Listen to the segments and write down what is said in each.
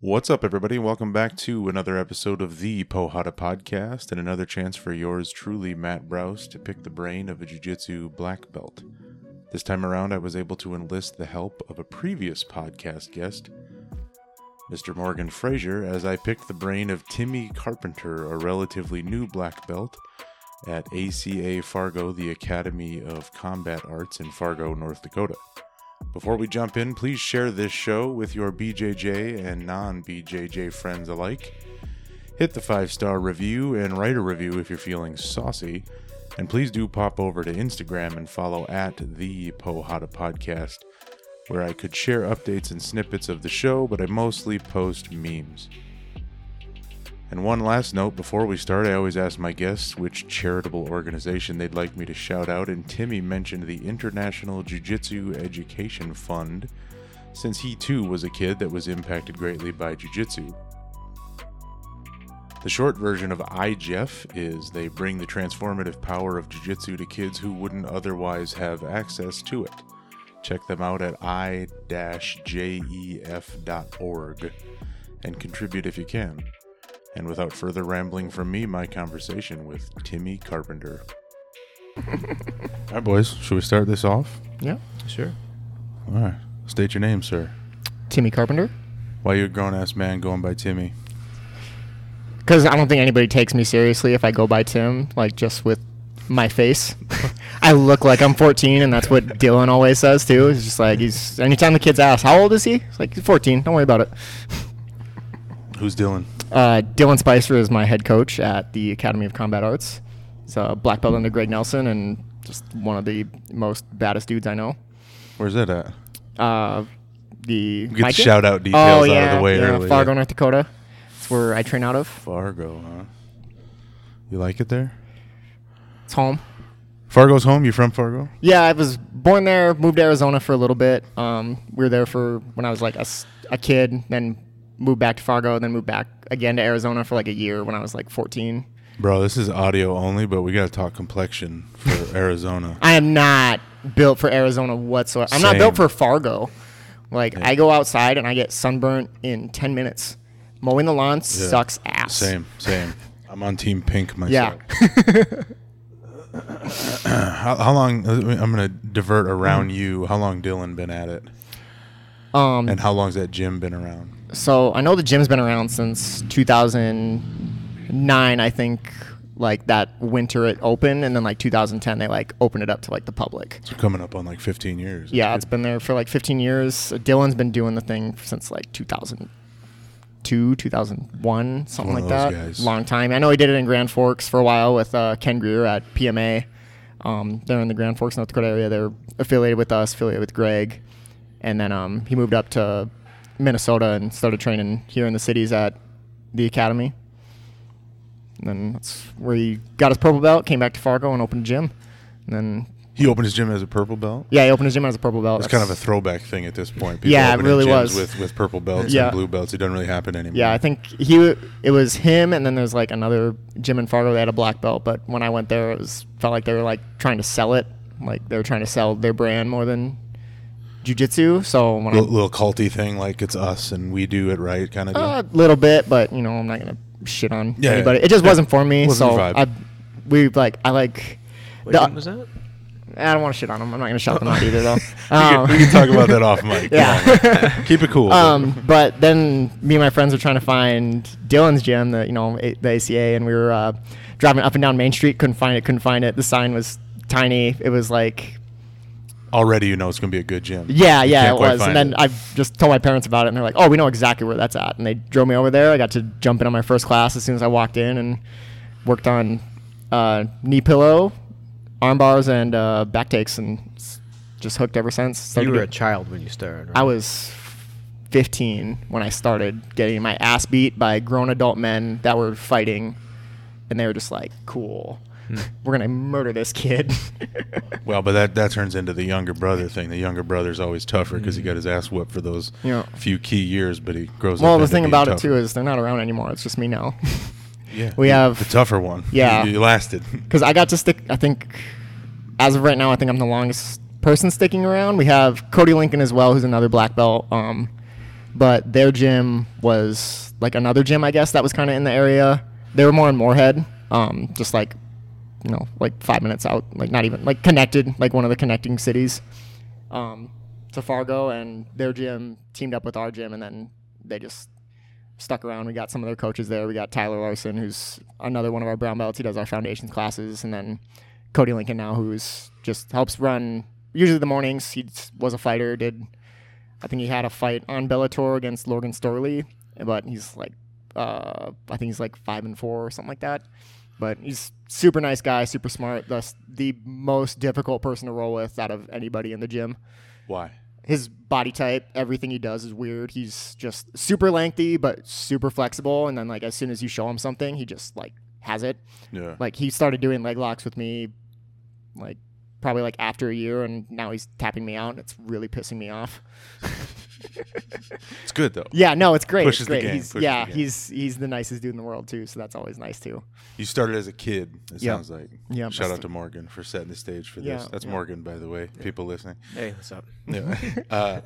What's up, everybody? Welcome back to another episode of the Porrada Podcast and another chance for yours truly, Matt Browse, to pick the brain of a Jiu Jitsu black belt. This time around, I was able to enlist the help of a previous podcast guest, Mr. Morgan Fraser, as I picked the brain of Timmie Carpenter, a relatively new black belt at ACA Fargo, the Academy of Combat Arts in Fargo, North Dakota. Before we jump in, please share this show with your BJJ and non BJJ friends alike. Hit the five star review and write a review if you're feeling saucy. And please do pop over to Instagram and follow at the Porrada Podcast, where I could share updates and snippets of the show, but I mostly post memes. And one last note before we start, I always ask my guests which charitable organization they'd like me to shout out, and Timmie mentioned the International Jiu Jitsu Education Fund, since he too was a kid that was impacted greatly by Jiu Jitsu. The short version of IJEF is they bring the transformative power of Jiu Jitsu to kids who wouldn't otherwise have access to it. Check them out at i-jef.org and contribute if you can. And without further rambling from me, my conversation with Timmie Carpenter. All right, boys, should we start this off? Yeah, sure. All right. State your name, sir. Timmie Carpenter. Why you a grown ass man going by Timmie? Because I don't think anybody takes me seriously if I go by Tim, like just with my face. I look like I'm 14, and that's what Dylan always says too. He's just like he's. Anytime the kids ask, "How old is he?" He's like, "He's 14. Don't worry about it." Who's Dylan? Uh, Dylan Spicer is my head coach at the Academy of Combat Arts. He's a black belt under Greg Nelson, and just one of the most baddest dudes I know. Where's that at? Uh, the Get the shout out details oh, out of the way yeah, early. Fargo, North Dakota. That's where I train out of. Fargo, huh? You like it there? It's home. Fargo's home. You from Fargo? Yeah, I was born there, moved to Arizona for a little bit. Um, we were there for when I was like a kid, then moved back to Fargo, then moved back again to Arizona for like a year when I was like 14. Bro, this is audio only, but we got to talk complexion for Arizona. I am not built for Arizona whatsoever. I'm not built for Fargo. Like Yeah. I go outside and I get sunburnt in 10 minutes. Mowing the lawn Yeah. sucks ass. Same, same. I'm on Team Pink myself. Yeah. How, how long? I'm gonna divert around you. How long Dylan been at it, um, and how long's that gym been around? So I know the gym's been around since 2009, I think. Like that winter it opened, and then like 2010 they like opened it up to like the public. It's coming up on like 15 years. Yeah, it's been there for like 15 years. Dylan's been doing the thing since like 2002, 2001, something like that. guys. Long time. I know he did it in Grand Forks for a while with uh, Ken Greer at PMA. Um, they're in the Grand Forks, North Dakota area. They're affiliated with us, affiliated with Greg, and then um, he moved up to Minnesota and started training here in the cities at the academy. And then that's where he got his purple belt, came back to Fargo and opened a gym. And then He opened his gym as a purple belt. yeah, he opened his gym as a purple belt. It's kind of a throwback thing at this point. People Yeah, it really gyms was. with with purple belts Yeah. and blue belts. It doesn't really happen anymore. Yeah, I think he it was him, and then there's like another gym in Fargo that had a black belt. But when I went there, it was felt like they were like trying to sell it, like they were trying to sell their brand more than jujitsu. So when little, little culty thing like it's us and we do it right kind of deal. a little bit, but you know I'm not gonna shit on Yeah, anybody. yeah. It just Yeah. wasn't for me. Wasn't so. I we like I like. What the- was that? I don't want to shit on them. I'm not gonna shout them out either though. we, can, we can talk about that off mic. Yeah. on. Keep it cool. um, but then me and my friends were trying to find Dylan's gym, the you know A- the ACA, and we were uh, driving up and down Main Street, couldn't find it, couldn't find it. The sign was tiny. It was like Already you know it's going to be a good gym. yeah, You yeah, can't it quite was. find And then it. I just told my parents about it, and they're like, "Oh, we know exactly where that's at." And they drove me over there. I got to jump in on my first class as soon as I walked in, and worked on uh, knee pillow, arm bars, and uh, back takes, and s- just hooked ever since. Started You were a get- child when you started. Right? I was 15 when I started getting my ass beat by grown adult men that were fighting, and they were just like, "Cool. we're gonna murder this kid." Well, but that, that turns into the younger brother thing. The younger brother's always tougher because he got his ass whooped for those Yeah. few key years, but he grows well, up. the into thing being about it too is they're not around anymore. It's just me now. yeah, we the- have- the tougher one. Yeah. you, you lasted. Because I got to stick. I think, as of right now, I think I'm the longest person sticking around. We have Cody Lincoln as well, who's another black belt. Um, but their gym was like another gym, I guess, that was kind of in the area. They were more in Moorhead, um, just like you know, like five minutes out, like not even like connected, like one of the connecting cities um, to Fargo, and their gym teamed up with our gym, and then they just stuck around. We got some of their coaches there. We got Tyler Larson, who's another one of our brown belts. He does our foundations classes, and then Cody Lincoln now, who's just helps run usually the mornings. He was a fighter. Did I think he had a fight on Bellator against Logan Storley, but he's like, uh, I think he's like five and four or something like that. But he's super nice guy, super smart. Thus, the most difficult person to roll with out of anybody in the gym Why? his body type, everything he does is weird. He's just super lengthy but super flexible, and then like as soon as you show him something, he just like has it. Yeah. Like he started doing leg locks with me, like probably like after a year, and now he's tapping me out. And it's really pissing me off. It's good though. Yeah, no, it's great. Pushes it's the game, He's, pushes yeah, the game. he's he's the nicest dude in the world too, so that's always nice too. You started as a kid. It Yep. sounds like. Yep, Shout that's out to Morgan for setting the stage for Yeah, this. That's yeah. Morgan, by the way. People listening. Hey, what's up? Yeah. uh,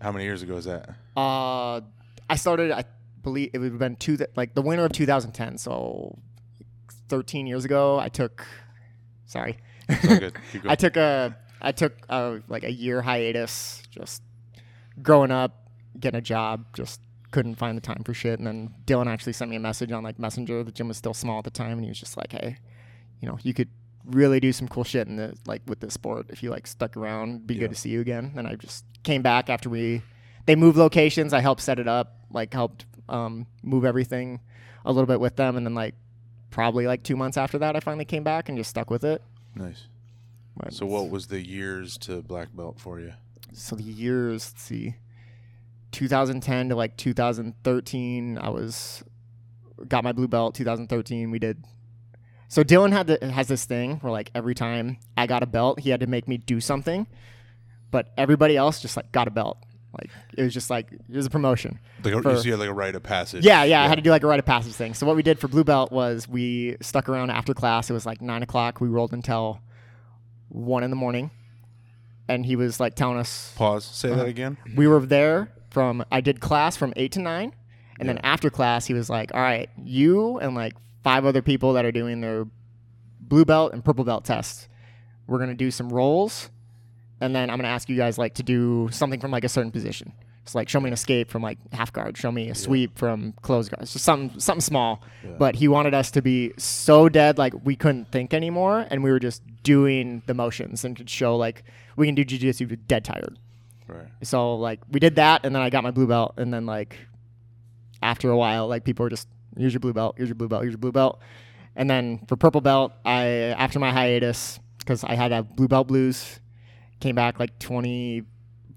how many years ago is that? Uh, I started. I believe it would have been two that like the winter of 2010. So 13 years ago, I took. Sorry. It's all good. Keep going. I took a I took a, like a year hiatus, just growing up, getting a job, just couldn't find the time for shit. And then Dylan actually sent me a message on like Messenger. The gym was still small at the time, and he was just like, "Hey, you know, you could really do some cool shit in the like with this sport if you like stuck around. Be Yeah. good to see you again." And I just came back after we they moved locations. I helped set it up, like helped um, move everything a little bit with them, and then like probably like two months after that, I finally came back and just stuck with it. nice. But So, what was the years to black belt for you? So the years let's see 2010 to like 2013 i was got my blue belt 2013 we did so dylan had the, has this thing where like every time i got a belt he had to make me do something but everybody else just like got a belt like it was just like it was a promotion Like a, For- you see, like a rite of passage. yeah, yeah, I had to do like a rite of passage thing. So what we did for blue belt was we stuck around after class. It was like nine o'clock. We rolled until one in the morning, and he was like telling us Pause. Say Uh-huh. that again. we were there from I did class from eight to nine, and then after class he was like, "All right, you and like five other people that are doing their blue belt and purple belt tests. We're gonna do some rolls, and then I'm gonna ask you guys like to do something from like a certain position. So like show me an escape from like half guard, show me a sweep from close guard. It's just something something small. But he wanted us to be so dead like we couldn't think anymore, and we were just doing the motions and could show like we can do jujitsu dead tired. Right. So like we did that, and then I got my blue belt, and then like after a while, like people were just here's your blue belt, here's your blue belt, here's your blue belt, and then for purple belt, I after my hiatus because I had a blue belt blues, came back like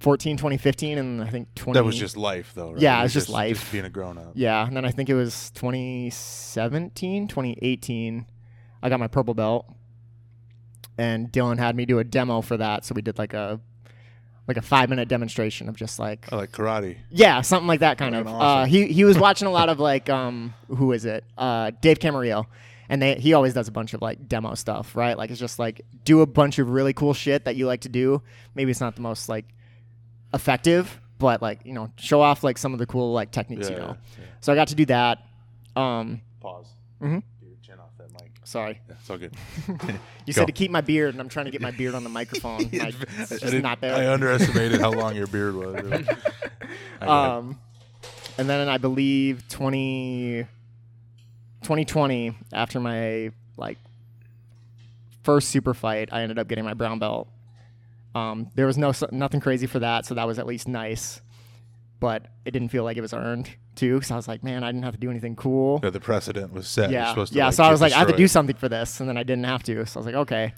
2014, 2015, and I think 20. That was just life, though. Right? Yeah, it was, just life. Just being a grown up. yeah, and then I think it was 2017, 2018, I got my purple belt, and Dylan had me do a demo for that, so we did like a like a five minute demonstration of just like I like karate. yeah, something like that kind of. Fucking Uh, he he was watching a lot of like um who is it? Uh, Dave Camarillo, and they he always does a bunch of like demo stuff, right? Like it's just like do a bunch of really cool shit that you like to do. Maybe it's not the most like effective, but like you know show off like some of the cool like techniques Yeah, you know. yeah. So I got to do that. Um, Pause. Mhm. Get your chin off that mic. sorry, Yeah, it's all good. you Go. said to keep my beard, and I'm trying to get my beard on the microphone. I, Like, it's I just didn't- not I underestimated how long your beard was. I. Um, and then I believe 20, 2020, after my like first super fight, I ended up getting my brown belt. Um, there was no nothing crazy for that, so that was at least nice. But it didn't feel like it was earned too, because I was like, man, I didn't have to do anything cool. Yeah, the precedent was set. Yeah, to, yeah. like, so I was like, I have to do something for this, and then I didn't have to. So I was like, okay.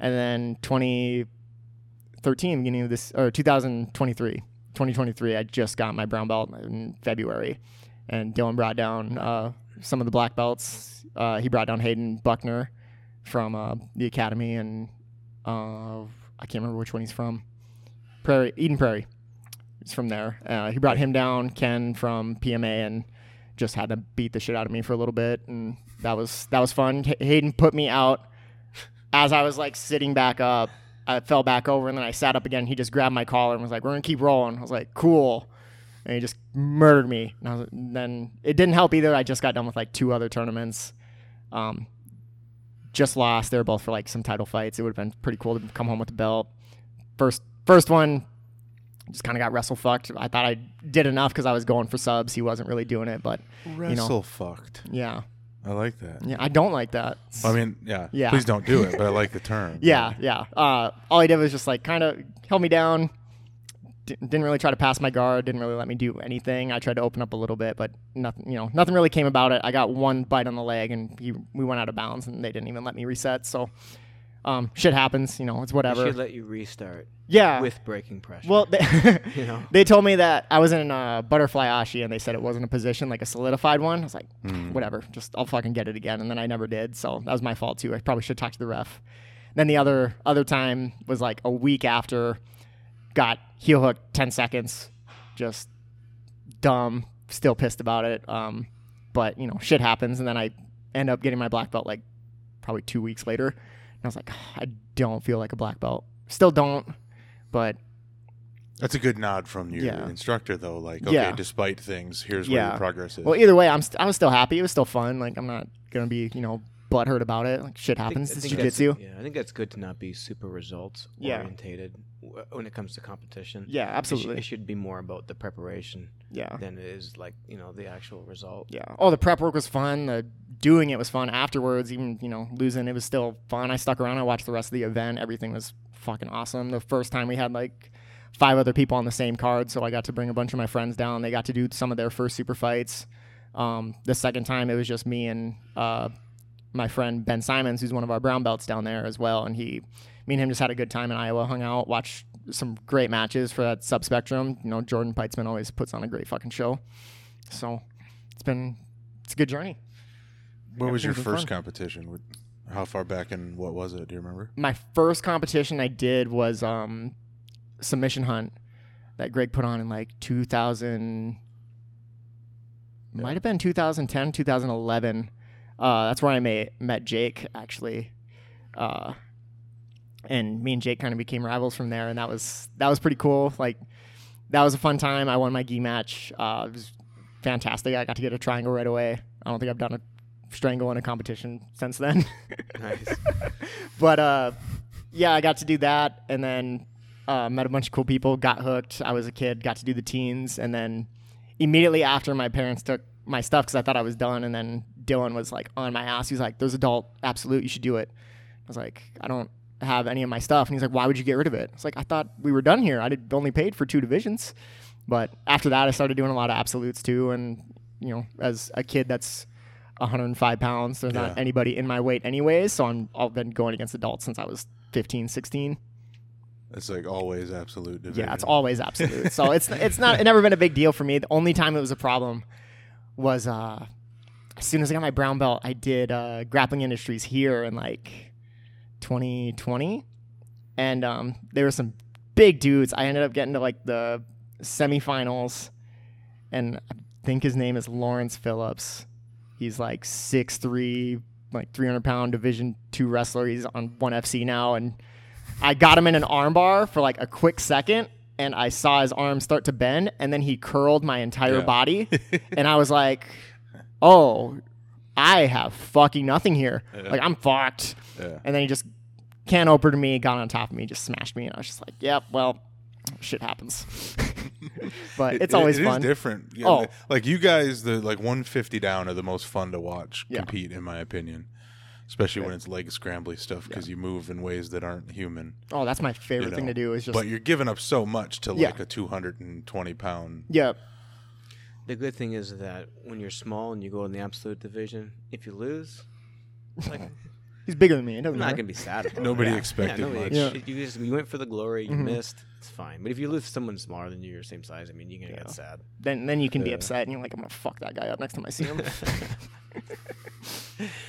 And then 2013, beginning of this, or 2023, 2023, I just got my brown belt in February, and Dylan brought down uh, some of the black belts. Uh, he brought down Hayden Buckner from uh, the academy, and uh, I can't remember which one he's from. Prairie, Eden Prairie. He's from there. Uh, he brought him down. Ken from PMA, and just had to beat the shit out of me for a little bit, and that was that was fun. Hay- Hayden put me out as I was like sitting back up. I fell back over, and then I sat up again. He just grabbed my collar and was like, "We're gonna keep rolling." I was like, "Cool." and he just murdered me. And, was, then it didn't help either. I just got done with like two other tournaments. Um, just lost. They were both for like some title fights. It would have been pretty cool to come home with the belt. First, first one, just kind of got wrestle fucked. I thought I did enough because I was going for subs. He wasn't really doing it, but Wrestle fucked. yeah, I like that. yeah, I don't like that. I mean, yeah, Yeah. Please don't do it, but I like the term. Yeah, yeah. Uh, all he did was just like kind of held me down. D- didn't really try to pass my guard. Didn't really let me do anything. I tried to open up a little bit, but nothing. You know, nothing really came about it. I got one bite on the leg, and he, we went out of bounds, and they didn't even let me reset. So, um, shit happens. You know, it's They whatever. should let you restart yeah. with breaking pressure. well, they, you know. they told me that I was in a butterfly ashi, and they said it wasn't a position like a solidified one. I was like, whatever, just I'll fucking get it again, and then I never did. So that was my fault too. I probably should talk to the ref. Then the other other time was like a week after, got heel hook ten seconds, just dumb, still pissed about it. Um, but you know, shit happens, and then I end up getting my black belt like probably two weeks later, and I was like, I don't feel like a black belt, still don't, but That's a good nod from your Yeah. instructor, though. Like, okay, Yeah. despite things, here's where your progress is. Well, either way, I'm st- I was still happy. It was still fun. Like I'm not gonna be you know butthurt about it. Like shit I think- happens. I It's think that's- jujitsu. Yeah, I think that's good to not be super results Yeah. orientated w- when it comes to competition. Yeah, It should- absolutely. It should be more about the preparation Yeah, than it is like you know the actual result. yeah. Oh, the prep work was fun. The doing it was fun afterwards. Even you know losing, it was still fun. I stuck around. I watched the rest of the event. Everything was fucking awesome. The first time we had like five other people on the same card, so I got to bring a bunch of my friends down. They got to do some of their first super fights. Um, the second time it was just me and uh, my friend Ben Simons, who's one of our brown belts down there as well, and he, me and him just had a good time in Iowa, hung out, watched some great matches for that subspectrum. You know, Jordan Peitzman always puts on a great fucking show, so it's been it's a good journey. what was your first fun. competition? How far back and what was it? Do you remember? My first competition I did was um, submission hunt that Greg put on in like 2000. Might have been 2010, 2011. Uh, that's where I met, met Jake actually, uh, and me and Jake kind of became rivals from there, and that was that was pretty cool. Like that was a fun time. I won my gi match. Uh, it was fantastic. I got to get a triangle right away. I don't think I've done a strangle in a competition since then. Nice. but uh, yeah, I got to do that, and then uh, met a bunch of cool people. Got hooked. I was a kid. Got to do the teens, and then immediately after, my parents took my stuff because I thought I was done. And then Dylan was like on my ass. He's like, "There's adult absolute. You should do it." I was like, "I don't have any of my stuff," and he's like, "Why would you get rid of it?" It's like I thought we were done here. I did only paid for two divisions, but after that, I started doing a lot of absolutes too, and you know, as a kid that's 105 pounds. There's not anybody in my weight anyways, so I'm I've been going against adults since I was 15, 16. It's like always absolute division. Yeah, it's always absolute. so it's it's not it never been a big deal for me. The only time it was a problem was uh as soon as I got my brown belt, I did uh grappling industries here in like 2020. And um there were some big dudes. I ended up getting to like the semifinals and I think his name is Lawrence Phillips. He's like 6'3, like 300 pound division two wrestler. He's on one FC now and I got him in an armbar for like a quick second, and I saw his arm start to bend, and then he curled my entire Yeah. body, and I was like, "Oh, I have fucking nothing here. Like I'm fucked." Yeah. And then he just can opened me, got on top of me, just smashed me, and I was just like, "Yep, well, shit happens." but It- it's it- always it is fun. different. Yeah, Oh. like- like you guys, the like 150 down are the most fun to watch Yeah. compete, in my opinion. Especially when it's leg scrambly stuff because you move in ways that aren't human. oh, that's my favorite you thing to do is just But you're giving up so much to Yeah. like a 220 pound. yeah, The good thing is that when you're small and you go in the absolute division, if you lose, like I'm he's bigger than me. It doesn't not matter. gonna be sad. About Nobody it. expected yeah, nobody much. ex- You just you went for the glory. You Mhm. missed. It's fine. But if you lose someone smaller than you, your same size, I mean, you're gonna Yeah. get sad. Then then you can be upset, and you're like, "I'm gonna fuck that guy up next time I see him."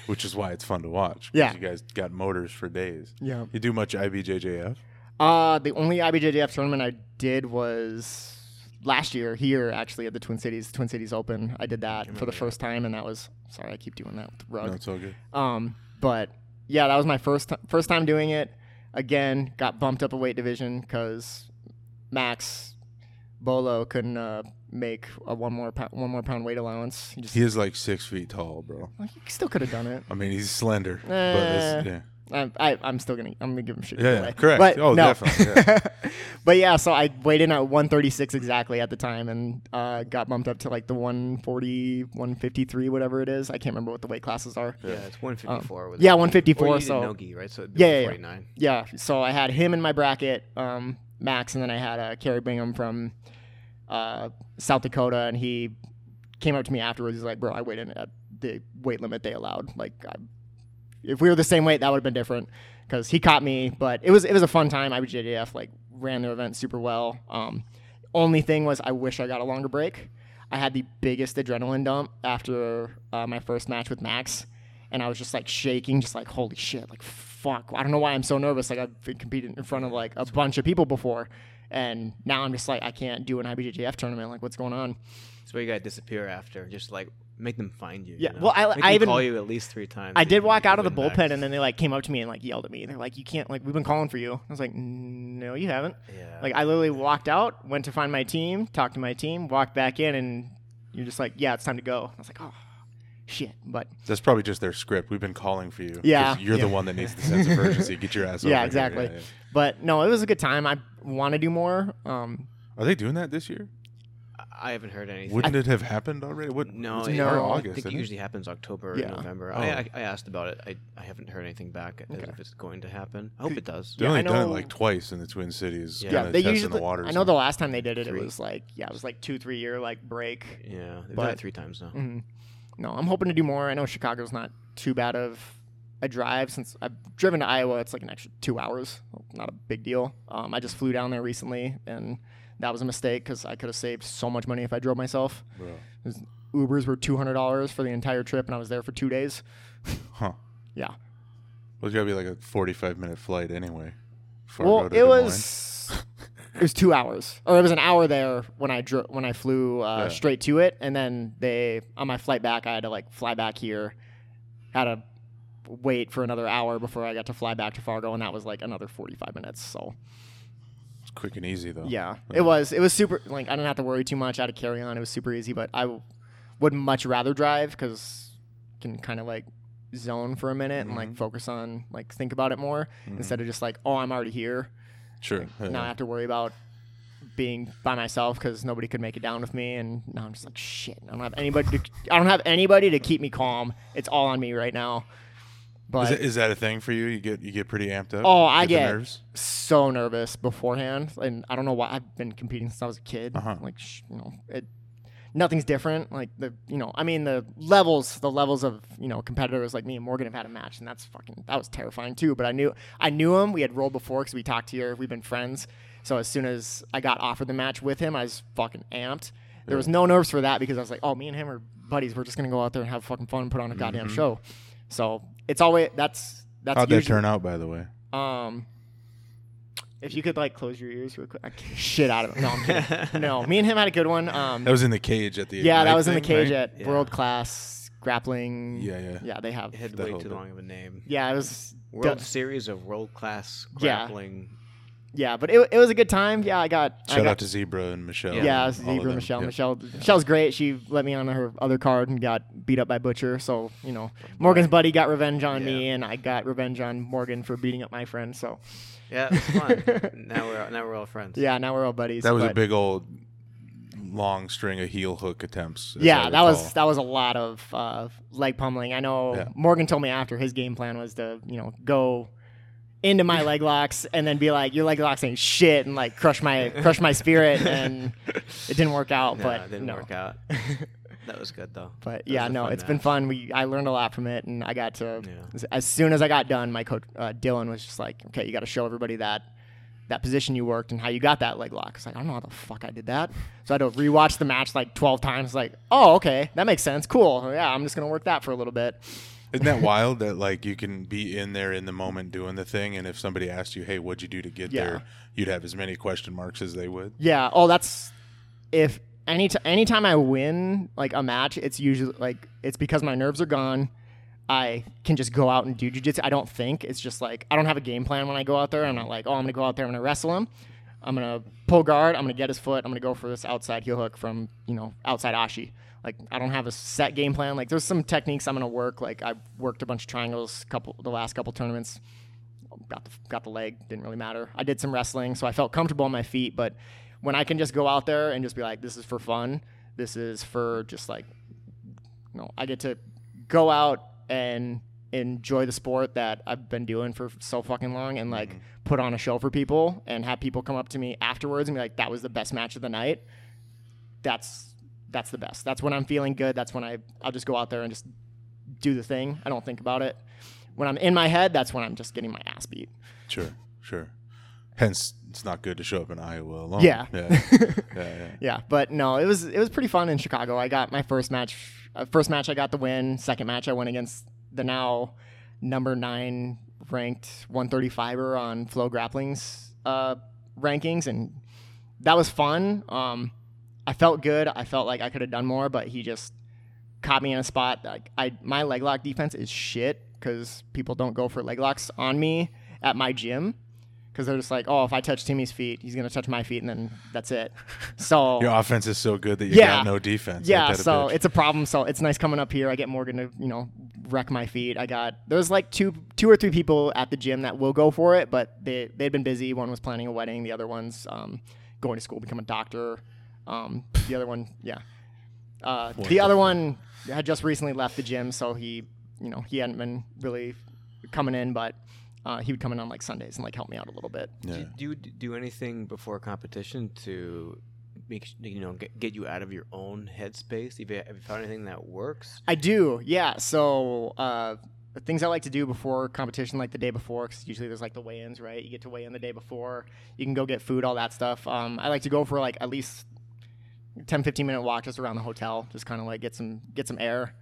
which is why it's fun to watch. Yeah. you guys got motors for days. yeah. You do much IBJJF? Uh, the only IBJJF tournament I did was last year here, actually, at the Twin Cities Twin Cities Open. I did that for the that. first time, and that was sorry, I keep doing that with the rug. No, it's all good. Um, but yeah, that was my first ti- first time doing it. Again, got bumped up a weight division because Max Bolo couldn't uh, make a one more pound, one more pound weight allowance. He just He is like six feet tall, bro. well, he still could have done it. I mean, he's slender, but Eh. it's, yeah. I, I, I'm still gonna I'm gonna give him shit. Yeah, yeah, correct. But Oh, no. definitely, but yeah, so I weighed in at 136 exactly at the time, and uh, got bumped up to like the 140, 153, whatever it is. I can't remember what the weight classes are. Yeah, it's 154. Um, yeah, 154, Or you did so- no gi, right? So it'd be Yeah, yeah, yeah. Yeah, so I had him in my bracket, um, Max, and then I had uh, Kerry Bingham from uh, South Dakota, and he came up to me afterwards. He's like, "Bro, I weighed in at the weight limit they allowed. Like, I, if we were the same weight, that would have been different." Because he caught me, but it was it was a fun time. IBJJF like ran the event super well. Um, only thing was, I wish I got a longer break. I had the biggest adrenaline dump after uh, my first match with Max, and I was just like shaking, just like holy shit, like fuck. I don't know why I'm so nervous. Like I've competing in front of like a bunch of people before, and now I'm just like I can't do an IBJJF tournament. Like what's going on? Where you gotta disappear after. Just like make them find you. Yeah, You know? well, I- Make I them even- call you at least three times. I did walk out of the bullpen, max. and then they like came up to me and like yelled at me. They're like, "You can't like we've been calling for you." I was like, "No, you haven't." yeah, Like I literally walked out, went to find my team, talked to my team, walked back in, and you're just like, "Yeah, it's time to go." I was like, "Oh, shit!" But That's probably just their script. We've been calling for you. Yeah. You're the one that needs the sense of urgency. Get your ass over yeah, here. exactly. Yeah, yeah. But no, it was a good time. I want to do more. Um, Are they doing that this year? I haven't heard anything. Wouldn't it have happened already? What, No, it's it- No. or I I think it isn't it? usually happens October Yeah. or November. Oh. I, I I asked about it. I I haven't heard anything back as Okay. if it's going to happen. I hope it does. They Yeah, only I done it like twice in the Twin Cities. Yeah. yeah, they usually. the waters. I know the last time they did it, Three. it was like yeah, it was like two, three year like break. Yeah, they've done it three times now. hmm No, I'm hoping to do more. I know Chicago's not too bad of a drive since I've driven to Iowa. It's like an extra two hours. Not a big deal. Um, I just flew down there recently, and that was a mistake because I could have saved so much money if I drove myself. Bro. Ubers were two hundred dollars for the entire trip, and I was there for two days. Huh. Yeah. Well, it's got to be like a 45 minute flight anyway. Well, it was it was two hours, or it was an hour there when I dro- when I flew uh, Yeah. straight to it, and then they on my flight back, I had to like fly back here, had to wait for another hour before I got to fly back to Fargo, and that was like another forty five minutes. So quick and easy, though. yeah, it was it was super like I didn't have to worry too much. I had to carry on. It was super easy, but I w- would much rather drive because can kind of like zone for a minute and like Mhm. focus on like think about it more Mhm. instead of just like oh I'm already here Sure. Yeah. now I have to worry about being by myself because nobody could make it down with me, and now I'm just like shit. I don't have anybody. To, I don't have anybody to keep me calm. It's all on me right now. But Is, that, is that a thing for you? You get you get pretty amped up. Oh, I get- nerves. so nervous beforehand, and I don't know why I've been competing since I was a kid. Uh-huh. Like sh- you know, it nothing's different. Like the you know, I mean the levels, the levels of you know competitors like me and Morgan have had a match, and that's fucking that was terrifying too. But I knew I knew him. We had rolled before because we talked here. We've been friends. So as soon as I got offered the match with him, I was fucking amped. There was no nerves for that because I was like, oh, me and him are buddies. We're just gonna go out there and have fucking fun, and put on a goddamn show. So it's always that's that's. How'd that turn out, by the way? um, if you could like close your ears real quick, I shit out of it. No, I'm kidding. no, me and him had a good one. Um, That was in the cage at the. yeah, that Ignite was in the cage right? at Yeah. World Class Grappling. Yeah, yeah. yeah, they have. It had That way too bit. long of a name. Yeah, it was. World du- Series of World Class Yeah. Grappling. Yeah, but it, it was a good time. Yeah, I got. I Shout got, out to Zebra and Michelle. Yeah, and all of Zebra. Michelle. Yeah. Michelle. Michelle's great. She let me on her other card and got beat up by Butcher. So you know, Morgan's buddy got revenge on me, and I got revenge on Morgan for beating up my friend. So Yeah, it was fun. now we're now we're all friends. yeah, now we're all buddies. That was a big old long string of heel hook attempts. Yeah, that was that was a lot of uh, leg pummeling. I know Yeah. Morgan told me after his game plan was to you know go into my leg locks and then be like your leg locks ain't shit and like crush my crush my spirit and it didn't work out. No, but it didn't no. work out. That was good though. But That yeah, no, it's been fun. We I learned a lot from it, and I got to Yeah. as, as soon as I got done, my coach uh, Dylan was just like, "Okay, you got to show everybody that that position you worked and how you got that leg lock." It's like I don't know how the fuck I did that, so I had to rewatch the match like twelve times. Like, oh, okay, that makes sense. Cool. Yeah, I'm just gonna work that for a little bit. Isn't that wild that like you can be in there in the moment doing the thing, and if somebody asked you, "Hey, what'd you do to get Yeah. there?" you'd have as many question marks as they would. Yeah. Oh, that's if any t- anytime I win like a match, it's usually like it's because my nerves are gone. I can just go out and do jujitsu. I don't think it's just like I don't have a game plan when I go out there. I'm not like, oh, I'm gonna go out there, I'm gonna wrestle him. I'm gonna pull guard. I'm gonna get his foot. I'm gonna go for this outside heel hook from you know outside ashi. Like I don't have a set game plan. Like there's some techniques I'm gonna work. Like I worked a bunch of triangles couple the last couple tournaments. Got the got the leg. Didn't really matter. I did some wrestling, so I felt comfortable on my feet. But when I can just go out there and just be like, this is for fun. This is for just like, you know, I get to go out and enjoy the sport that I've been doing for so fucking long and like mm-hmm. put on a show for people and have people come up to me afterwards and be like, that was the best match of the night. That's that's the best. That's when I'm feeling good. That's when I I'll just go out there and just do the thing. I don't think about it. When I'm in my head, that's when I'm just getting my ass beat. Sure, sure. Hence, it's not good to show up in Iowa alone. Yeah. yeah, yeah. yeah. Yeah, but no, it was it was pretty fun in Chicago. I got my first match. Uh, first match, I got the win. Second match, I went against the now number nine ranked 135er on Flow Grappling's uh, rankings, and that was fun. Um, I felt good. I felt like I could have done more, but he just caught me in a spot. Like I, my leg lock defense is shit because people don't go for leg locks on me at my gym because they're just like, oh, if I touch Timmie's feet, he's gonna touch my feet, and then that's it. So Your offense is so good that you Yeah. got no defense. Yeah, that a so it's a problem. So it's nice coming up here. I get Morgan to you know wreck my feet. I got there's like two two or three people at the gym that will go for it, but they they'd been busy. One was planning a wedding. The other one's um, going to school, become a doctor. Um, the other one, yeah. Uh, the other one had just recently left the gym, so he you know he hadn't been really coming in, but. Uh, he would come in on like Sundays and like help me out a little bit. yeah. Do, do you do anything before competition to make sh- you know get, get you out of your own headspace? Have you, have you found anything that works? I do, yeah. So uh, the things I like to do before competition, like the day before, because usually there's like the weigh-ins, right? You get to weigh in the day before. You can go get food, all that stuff. Um, I like to go for like at least 10, 15 minute walk just around the hotel, just kind of like get some get some air,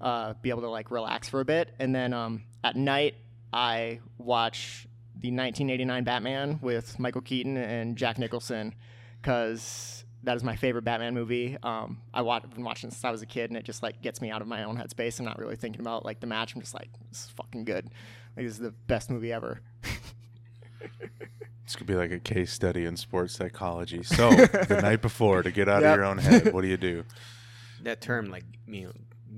uh, be able to like relax for a bit, and then um, at night I watch the 1989 Batman with Michael Keaton and Jack Nicholson, because that is my favorite Batman movie. Um, I watch, I've been watching since I was a kid, and it just like gets me out of my own headspace. I'm not really thinking about like the match. I'm just like, is fucking good. Like, this is the best movie ever. This could be like a case study in sports psychology. So the night before, to get out Yep. of your own head, what do you do? That term, like you know,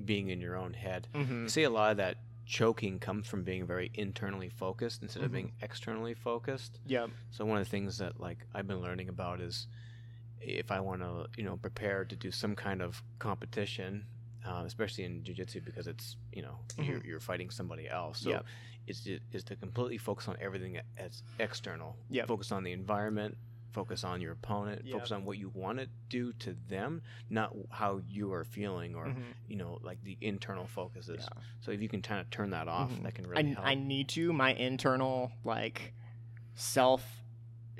being in your own head. Mm-hmm. You see a lot of that choking comes from being very internally focused instead of being externally focused. Yep. So one of the things that like I've been learning about is if I want to you know prepare to do some kind of competition, uh, especially in jujitsu because it's you know you're, you're fighting somebody else. So Yep. is to, is to completely focus on everything as external. Yep. Focus on the environment. Focus on your opponent. Yep. Focus on what you want to do to them, not how you are feeling or Mhm. you know like the internal focuses. Yeah. So if you can kind of turn that off, Mhm. that can really I, help. I need to. My internal like self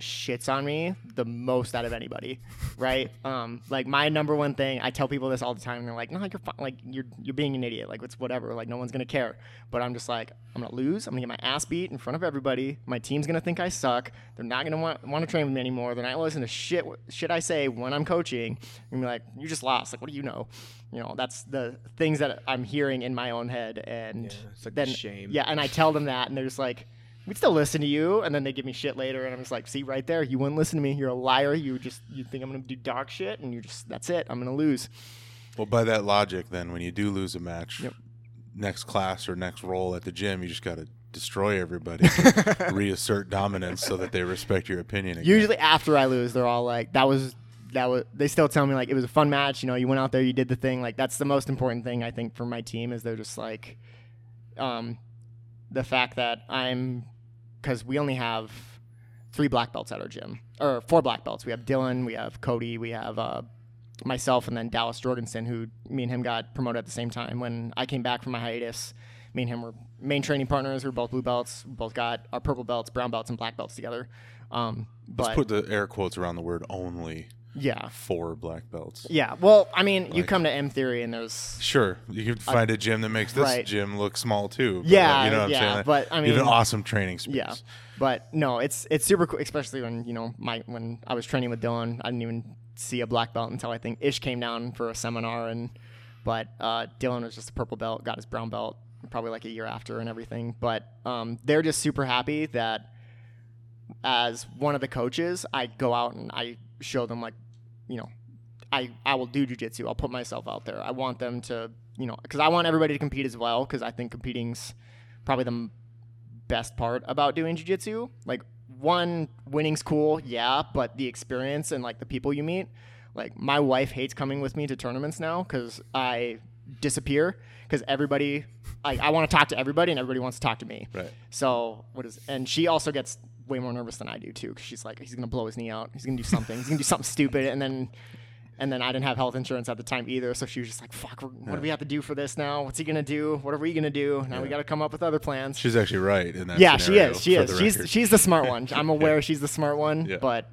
shits on me the most out of anybody, right? um, like my number one thing. I tell people this all the time, and they're like, "No, you're fine. Like you're you're being an idiot. Like it's whatever. Like no one's gonna care." But I'm just like, I'm gonna lose. I'm gonna get my ass beat in front of everybody. My team's gonna think I suck. They're not gonna want want to train with me anymore. They're not gonna listen to shit shit I say when I'm coaching. And be like, "You just lost. Like what do you know?" You know, that's the things that I'm hearing in my own head, and Yeah, it's like the then shame. yeah, and I tell them that, and they're just like, "We'd still listen to you," and then they give me shit later, and I'm just like, "See, right there, you wouldn't listen to me. You're a liar. You just you think I'm gonna do dog shit, and you're just that's it. I'm gonna lose." Well, by that logic, then when you do lose a match, Yep. next class or next role at the gym, you just got to destroy everybody, reassert dominance so that they respect your opinion. Again. Usually after I lose, they're all like, "That was." That was, they still tell me like it was a fun match. You know, you went out there, you did the thing. Like that's the most important thing I think for my team is they're just like, um, the fact that I'm, because we only have three black belts at our gym or four black belts. We have Dylan, we have Cody, we have uh, myself, and then Dallas Jorgensen, who me and him got promoted at the same time. When I came back from my hiatus, me and him were main training partners. We are both blue belts. We both got our purple belts, brown belts, and black belts together. Um, Let's put the air quotes around the word only yeah, four black belts. yeah. Well, I mean, you Like- come to M Theory and there's Sure, you can find a gym that makes this Right. gym look small too. but, Yeah, you know what yeah, I'm saying. but, I you have an mean- awesome training space. Yeah, but no, it's it's super cool, especially when you know my when I was training with Dylan, I didn't even see a black belt until I think Ish came down for a seminar, and but uh, Dylan was just a purple belt, got his brown belt probably like a year after and everything. But um, they're just super happy that as one of the coaches, I go out and I show them like, you know, I I will do jujitsu. I'll put myself out there. I want them to, you know, because I want everybody to compete as well. Because I think competing's probably the m- best part about doing jujitsu. Like one winning's cool, yeah, but the experience and like the people you meet. Like my wife hates coming with me to tournaments now because I disappear because everybody I, I want to talk to everybody and everybody wants to talk to me. Right. So what is and she also gets way more nervous than I do too because she's like he's gonna blow his knee out. He's gonna do something. he's gonna do something stupid and then and then I didn't have health insurance at the time either. So she was just like, "Fuck, what do we have to do for this now? What's he gonna do? What are we gonna do? Now we got to come up with other plans." She's actually right in that. yeah, she is. She is. She's she's the smart one. I'm aware she's the smart one, Yeah. but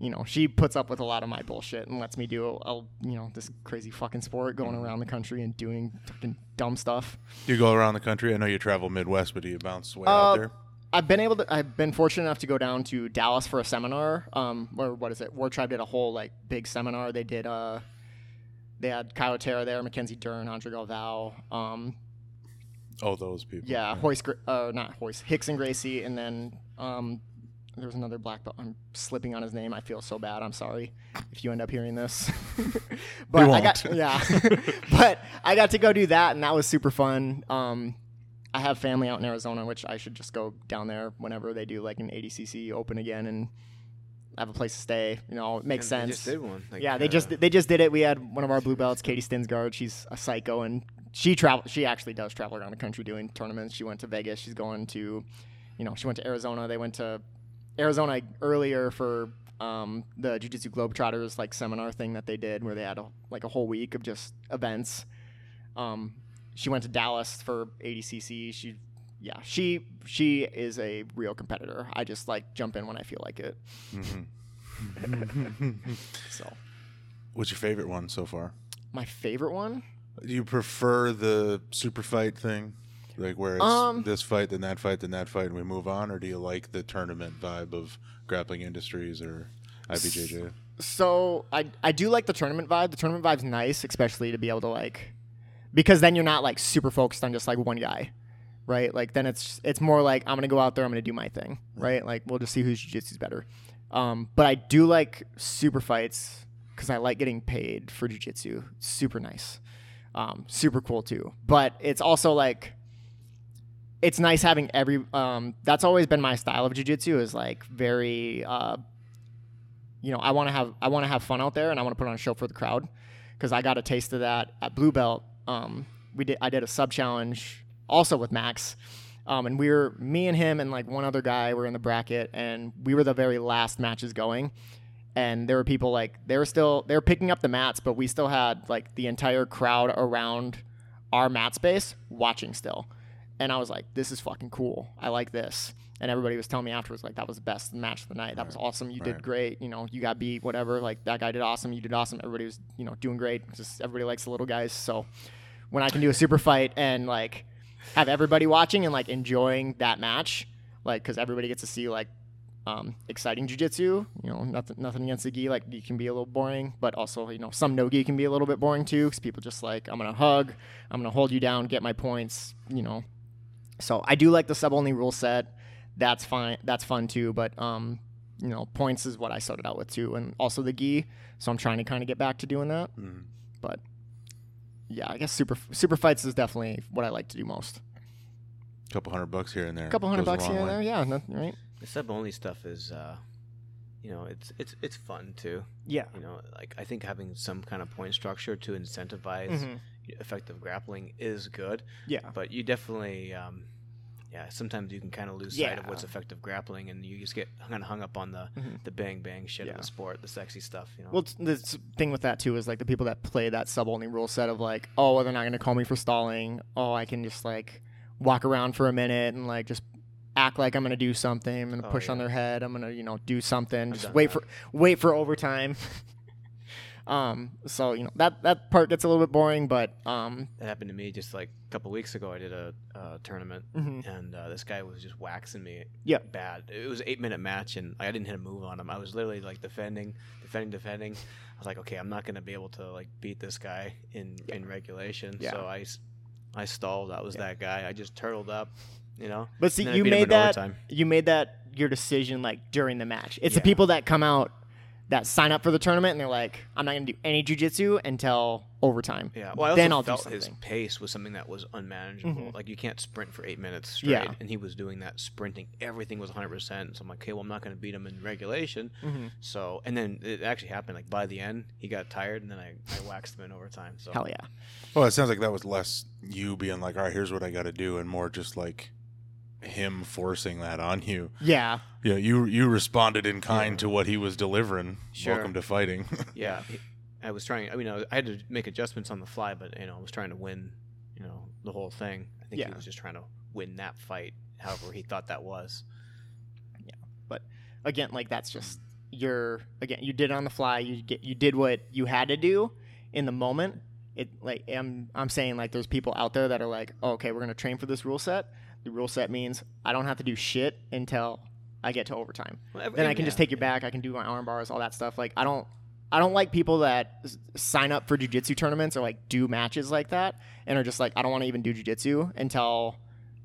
you know she puts up with a lot of my bullshit and lets me do a, you know this crazy fucking sport going Mm-hmm. around the country and doing fucking dumb stuff. You go around the country. I know you travel Midwest, but do you bounce way Uh, out there? I've been able to. I've been fortunate enough to go down to Dallas for a seminar. Um, or what is it? War Tribe did a whole like big seminar. They did. Uh, they had Kyle Terra there, Mackenzie Dern, Andre Galvao. Um, Oh, those people. yeah, Royce, Gra- uh, not Royce, Hicks and Gracie, and then um, there was another black belt. I'm slipping on his name. I feel so bad. I'm sorry if you end up hearing this. but I got yeah, but I got to go do that, and that was super fun. Um, I have family out in Arizona, which I should just go down there whenever they do like an ADCC open again and have a place to stay. You know, it makes And sense. they just did one. Like, Yeah, they uh, just they just did it. We had one of our blue belts, Katie Stinsgaard. She's a psycho, and she travel. She actually does travel around the country doing tournaments. She went to Vegas. She's going to, you know, she went to Arizona. They went to Arizona earlier for um, the Jiu Jitsu Globetrotters like seminar thing that they did, where they had a, like a whole week of just events. Um, she went to Dallas for ADCC. She, yeah, she she is a real competitor. I just like jump in when I feel like it. Mm-hmm. So What's your favorite one so far? my favorite one. Do you prefer the super fight thing, like where it's Um, this fight, then that fight, then that fight, and we move on, or do you like the tournament vibe of Grappling Industries or IBJJ? So I I do like the tournament vibe. The tournament vibe's nice, especially to be able to like because then you're not like super focused on just like one guy. Right? Like then it's it's more like I'm gonna go out there, I'm gonna do my thing. Right? Like we'll just see whose jiu-jitsu's better. Um, but I do like super fights because I like getting paid for jiu-jitsu. Super nice. Um, super cool too. But it's also like it's nice having every um, that's always been my style of jiu-jitsu is like very uh, you know, I want to have I want to have fun out there, and I want to put on a show for the crowd because I got a taste of that at Blue Belt. Um, we did I did a sub challenge also with Max, um, and we were me and him and like one other guy were in the bracket, and we were the very last matches going, and there were people like they were still they were picking up the mats, but we still had like the entire crowd around our mat space watching still, and I was like, this is fucking cool. I like this. And everybody was telling me afterwards, like, that was the best match of the night. That was awesome. You Right. did great. You know, you got beat, whatever. Like, that guy did awesome. You did awesome. Everybody was, you know, doing great. Just everybody likes the little guys. So when I can do a super fight and, like, have everybody watching and, like, enjoying that match, like, because everybody gets to see, like, um, exciting jujitsu. You know, nothing, nothing against the gi. Like, you can be a little boring, but also, you know, some no gi can be a little bit boring too, because people just like, I'm gonna hug, I'm gonna hold you down, get my points. You know, so I do like the sub only rule set. That's fine. That's fun too. But um, you know, points is what I started out with too, and also the gi. So I'm trying to kind of get back to doing that. Mhm. But yeah, I guess super super fights is definitely what I like to do most. A couple hundred bucks here and there. A couple hundred bucks here and there, yeah, no, right? The sub only stuff is, uh, you know, it's it's it's fun too. Yeah. You know, like I think having some kind of point structure to incentivize Mhm. effective grappling is good, Yeah. but you definitely, um, yeah, sometimes you can kind of lose sight of what's effective grappling, and you just get kind of hung up on the Mhm. the bang bang shit of the sport, the sexy stuff. You know. Well, the thing with that too is like the people that play that sub only rule set of like, oh, well, they're not gonna call me for stalling. Oh, I can just like walk around for a minute and like just act like I'm gonna do something. I'm gonna Oh, push on their head. I'm gonna you know do something. just wait that. for wait for overtime. um. So you know that that part gets a little bit boring, but um. that happened to me just like a couple weeks ago. I did a, uh tournament, mhm. and uh, this guy was just waxing me. Yep. Bad. It was an eight minute match, and I didn't hit a move on him. I was literally like defending, defending, defending. I was like, okay, I'm not gonna be able to like beat this guy in in regulation. Yeah. So I, I stalled. I was Yeah. that guy. I just turtled up, you know. But see, and then I you made that overtime. you made that your decision like during the match. It's Yeah. the people that come out that sign up for the tournament and they're like, I'm not gonna do any jujitsu until overtime. Yeah. Well, I also then I'll do felt his pace was something that was unmanageable. Mhm. Like you can't sprint for eight minutes straight, Yeah. and he was doing that sprinting. Everything was 100. percent So I'm like, okay, well, I'm not going to beat him in regulation. Mhm. So, and then it actually happened. Like by the end, he got tired, and then I, I waxed him in overtime. So Hell yeah. Well, it sounds like that was less you being like, all right, here's what I got to do, and more just like him forcing that on you. Yeah. Yeah, you you responded in kind Yeah. to what he was delivering. Sure. Welcome to fighting. yeah, I was trying. I mean, I, was- I had to make adjustments on the fly, but you know, I was trying to win. You know, the whole thing. I think Yeah. he was just trying to win that fight, however he thought that was. Yeah. But again, like that's just your again, you did it on the fly, you get you did what you had to do in the moment. It like I'm I'm saying like there's people out there that are like, oh, okay, we're gonna train for this rule set. The rule set means I don't have to do shit until I get to overtime. Well, then I can just take your back. I can do my arm bars, all that stuff. Like I don't, I don't like people that s- sign up for jujitsu tournaments or like do matches like that and are just like, I don't want to even do jujitsu until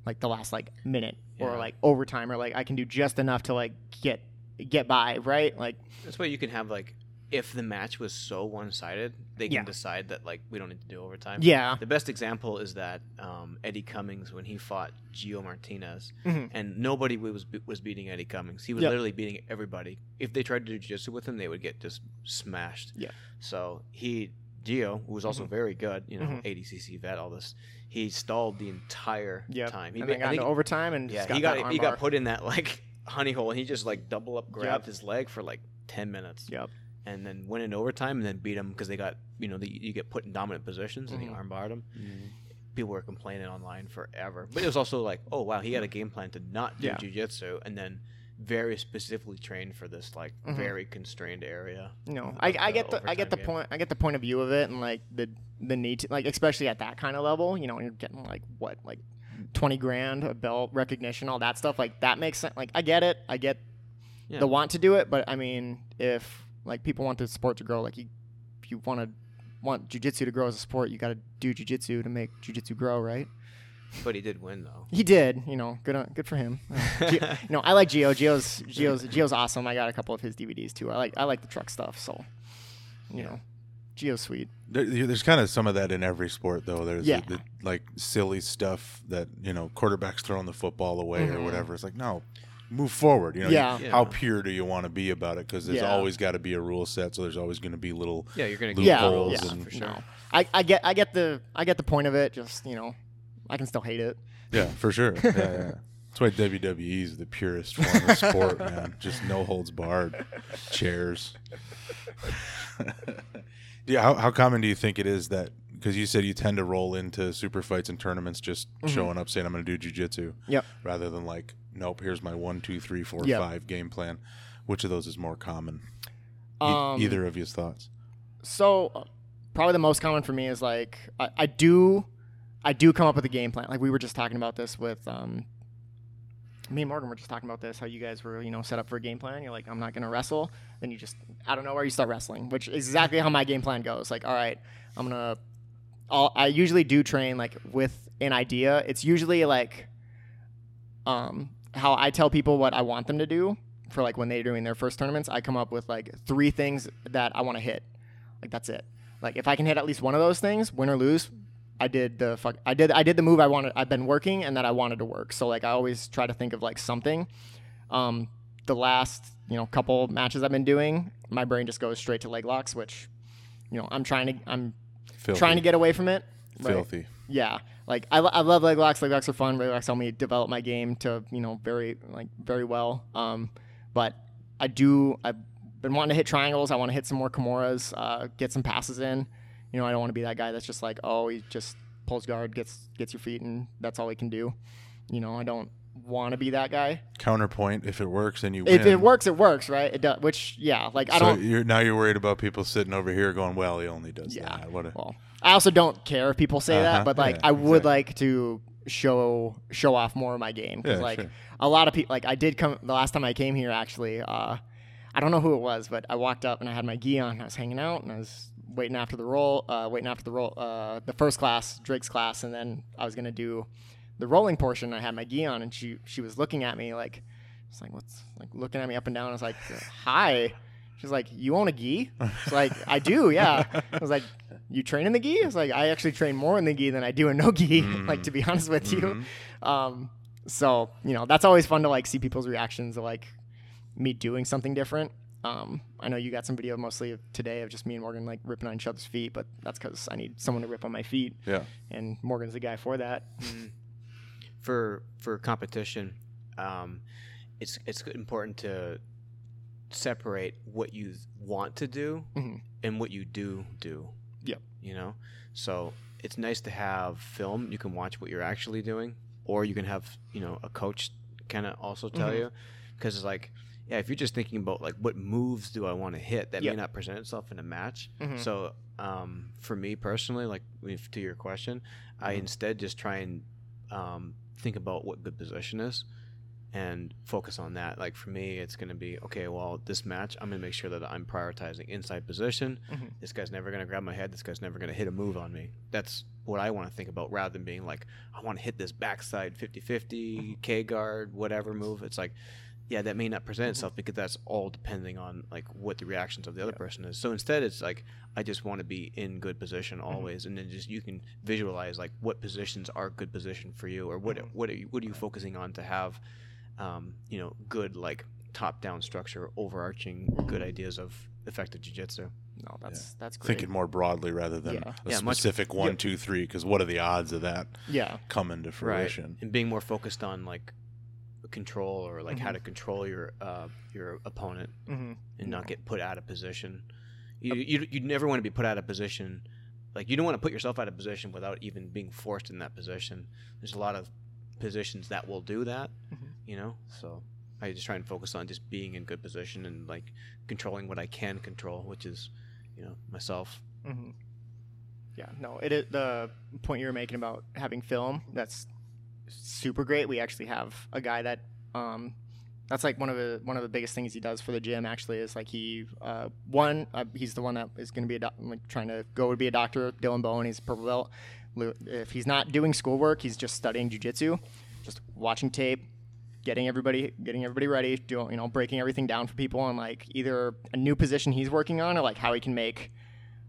like the last like minute or like overtime or like I can do just enough to like get get by, right? Like That's why you can have like, if the match was so one-sided, they can Yeah. decide that like we don't need to do overtime. yeah, The best example is that um, Eddie Cummings when he fought Gio Martinez, Mhm. and nobody was was beating Eddie Cummings. He was Yep. literally beating everybody. If they tried to do jiu-jitsu with him, they would get just smashed. Yeah. So he Gio, who was also Mhm. very good, you know, Mhm. ADCC vet, all this, he stalled the entire yeah. time. He and ba- got into overtime and yeah, got he got he got put in that like honey hole, and he just like double up grabbed his leg for like ten minutes Yep. And then went in overtime and then beat them because they got you know the, you get put in dominant positions and he Mhm. armbarred him. People were complaining online forever, but it was also like, oh wow, he had a game plan to not do Yeah. jujitsu and then very specifically trained for this like Mhm. very constrained area. No, I, I get the I get the game. point I get the point of view of it and like the the need to like especially at that kind of level, you know, when you're getting like what like twenty grand, a belt, recognition, all that stuff. Like that makes sense. Like I get it. I get Yeah. the want to do it, but I mean, if like people want the sport to grow, like you, if you want to want jujitsu to grow as a sport, you got to do jujitsu to make jujitsu grow, right? But he did win though. He did, you know, good on, good for him. Uh, Gio, you know, I like Gio. Gio's Gio's Gio's awesome. I got a couple of his DVDs too. I like I like the truck stuff, so you Yeah. know, Gio's sweet. There, there's kind of some of that in every sport, though. There's Yeah. the, the, like silly stuff that you know quarterbacks throwing the football away or Mhm. whatever. It's like no, move forward. You know, Yeah. Yeah. how pure do you want to be about it? Because there's Yeah. always got to be a rule set, so there's always going to be little. Yeah, you're gonna Yeah, get rules yeah, for sure. No, I, I get I get the I get the point of it. Just you know, I can still hate it. Yeah, for sure. Yeah, yeah. That's why WWE is the purest form of sport, man. Just no holds barred, chairs. yeah, how, how common do you think it is that? Because you said you tend to roll into super fights and tournaments just Mhm. showing up saying I'm going to do jujitsu. Yep. Rather than like, nope, here's my one, two, three, four, Yep. five game plan. Which of those is more common? E- Um, either of you's thoughts. So uh, probably the most common for me is like I, I do I do come up with a game plan. Like we were just talking about this with um me and Morgan were just talking about this, how you guys were, you know, set up for a game plan. You're like, I'm not gonna wrestle. Then you just I don't know where you start wrestling, which is exactly how my game plan goes. Like, all right, I'm gonna I'll, I usually do train like with an idea. It's usually like um how I tell people what I want them to do for like when they're doing their first tournaments. I come up with like three things that I want to hit. Like that's it. Like if I can hit at least one of those things, win or lose, I did the fuck. I did. I did the move I wanted. I've been working and that I wanted to work. So like I always try to think of like something. Um, the last you know couple matches I've been doing, my brain just goes straight to leg locks, which you know I'm trying to I'm Filthy. trying to get away from it. right? filthy. Yeah, like I, I love leg locks. Leg locks are fun. Leg locks help me develop my game to you know very like very well. Um, but I do. I've been wanting to hit triangles. I want to hit some more kimuras. Uh, get some passes in. You know, I don't want to be that guy that's just like, oh, he just pulls guard, gets gets your feet, and that's all he can do. You know, I don't want to be that guy. Counterpoint. If it works, and you If win. it works, it works, right? It does. Which, yeah, like I so don't. you're now you're worried about people sitting over here going, "Well, he only does Yeah. that." What a, Well, I also don't care if people say Uh-huh, that, but like yeah, I would exactly. like to show show off more of my game because Yeah, like sure. a lot of people like I did come the last time I came here actually. Uh, I don't know who it was, but I walked up and I had my gi on. And I was hanging out and I was waiting after the roll, uh, waiting after the roll, uh, the first class, Drake's class, and then I was gonna do the rolling portion. I had my gi on, and she she was looking at me like It's like what's like looking at me up and down. I was like, hi. She's like, you own a gi? It's like, I do, yeah. I was like, you train in the gi? I was like, I actually train more in the gi than I do in no gi. like to be honest with you. Um, so you know that's always fun to like see people's reactions to like me doing something different. Um, I know you got some video mostly of today of just me and Morgan like ripping on each other's feet, but that's because I need someone to rip on my feet, Yeah. and Morgan's the guy for that. For for competition, um, it's it's important to separate what you want to do Mhm. and what you do do. Yep. You know, so it's nice to have film. You can watch what you're actually doing, or you can have you know a coach kind of also tell Mhm. you, because it's like. Yeah, if you're just thinking about like what moves do I want to hit, that Yep. may not present itself in a match. Mhm. So, um, for me personally, like if, to your question, I Mhm. instead just try and um, think about what good position is and focus on that. Like for me, it's going to be okay. Well, this match, I'm going to make sure that I'm prioritizing inside position. Mhm. This guy's never going to grab my head. This guy's never going to hit a move on me. That's what I want to think about rather than being like, I want to hit this backside 50 50, K guard, whatever move. It's like, yeah, that may not present itself because that's all depending on like what the reactions of the other person is. So instead, it's like I just want to be in good position always, and then just you can visualize like what positions are good position for you, or what Mhm. what are you what are you focusing on to have, um, you know, good like top down structure, overarching good ideas of effective jujitsu. No, that's that's great. Thinking more broadly rather than Yeah. a Yeah, much- specific one, Yep. two, three. Because what are the odds of that Yeah, coming to fruition? and being more focused on like control or like how Mhm. to control your uh, your opponent hmm and not get put out of position. You you you never want to be put out of position. Like you don't want to put yourself out of position without even being forced in that position. There's a lot of positions that will do that, Mhm. you know. So I just try and focus on just being in good position and like controlling what I can control, which is, you know, myself. hmm Yeah, no, it is the point you were making about having film. That's super great. We actually have a guy that um, that's like one of the one of the biggest things he does for the gym. Actually, is like he uh, one uh, he's the one that is going to be a like trying to go to be a doctor. Dylan Bowen, he's a purple belt. If he's not doing schoolwork, he's just studying jujitsu, just watching tape, getting everybody getting everybody ready, doing you know breaking everything down for people on like either a new position he's working on or like how he can make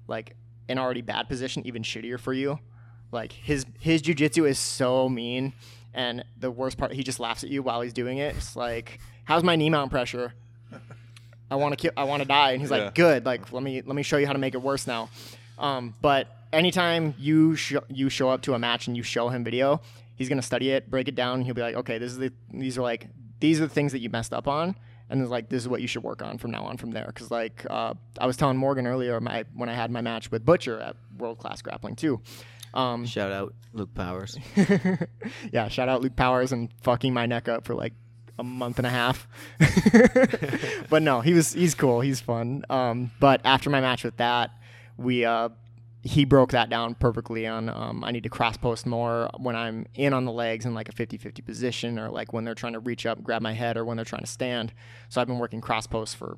like an already bad position even shittier for you. Like his his jujitsu is so mean, and the worst part, he just laughs at you while he's doing it. It's like, how's my knee mount pressure? I want to kill. I want to die, and he's Yeah. like, good. Like let me let me show you how to make it worse now. Um, but anytime you sh- you show up to a match and you show him video, he's gonna study it, break it down, and he'll be like, okay, this is the these are like these are the things that you messed up on, and it's like this is what you should work on from now on from there. Because like uh, I was telling Morgan earlier, my when I had my match with Butcher at World Class Grappling too. Um, Shout out Luke Powers. yeah, shout out Luke Powers and fucking my neck up for like a month and a half. but no, he was he's cool, he's fun. Um, but after my match with that, we uh, he broke that down perfectly on um, I need to cross post more when I'm in on the legs in like a 50-50 position or like when they're trying to reach up, grab my head or when they're trying to stand. So I've been working cross post for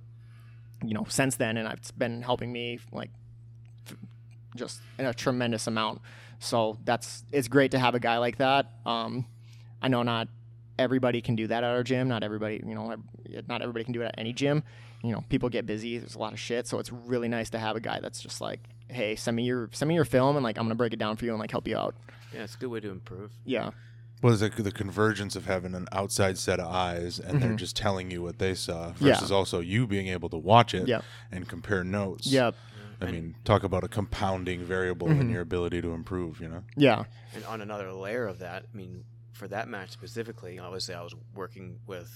you know since then and it's been helping me like f- just in a tremendous amount. So that's it's great to have a guy like that. Um, I know not everybody can do that at our gym. Not everybody, you know, not everybody can do it at any gym. You know, people get busy. There's a lot of shit, so it's really nice to have a guy that's just like, hey, send me your send me your film, and like I'm gonna break it down for you and like help you out. Yeah, it's a good way to improve. Yeah, Well, it's like the convergence of having an outside set of eyes and they're Mhm. just telling you what they saw Yeah. versus also you being able to watch it Yep. and compare notes. yep, I And- mean, talk about a compounding variable in Mhm. your ability to improve, you know? yeah, And on another layer of that, I mean, for that match specifically, obviously I was working with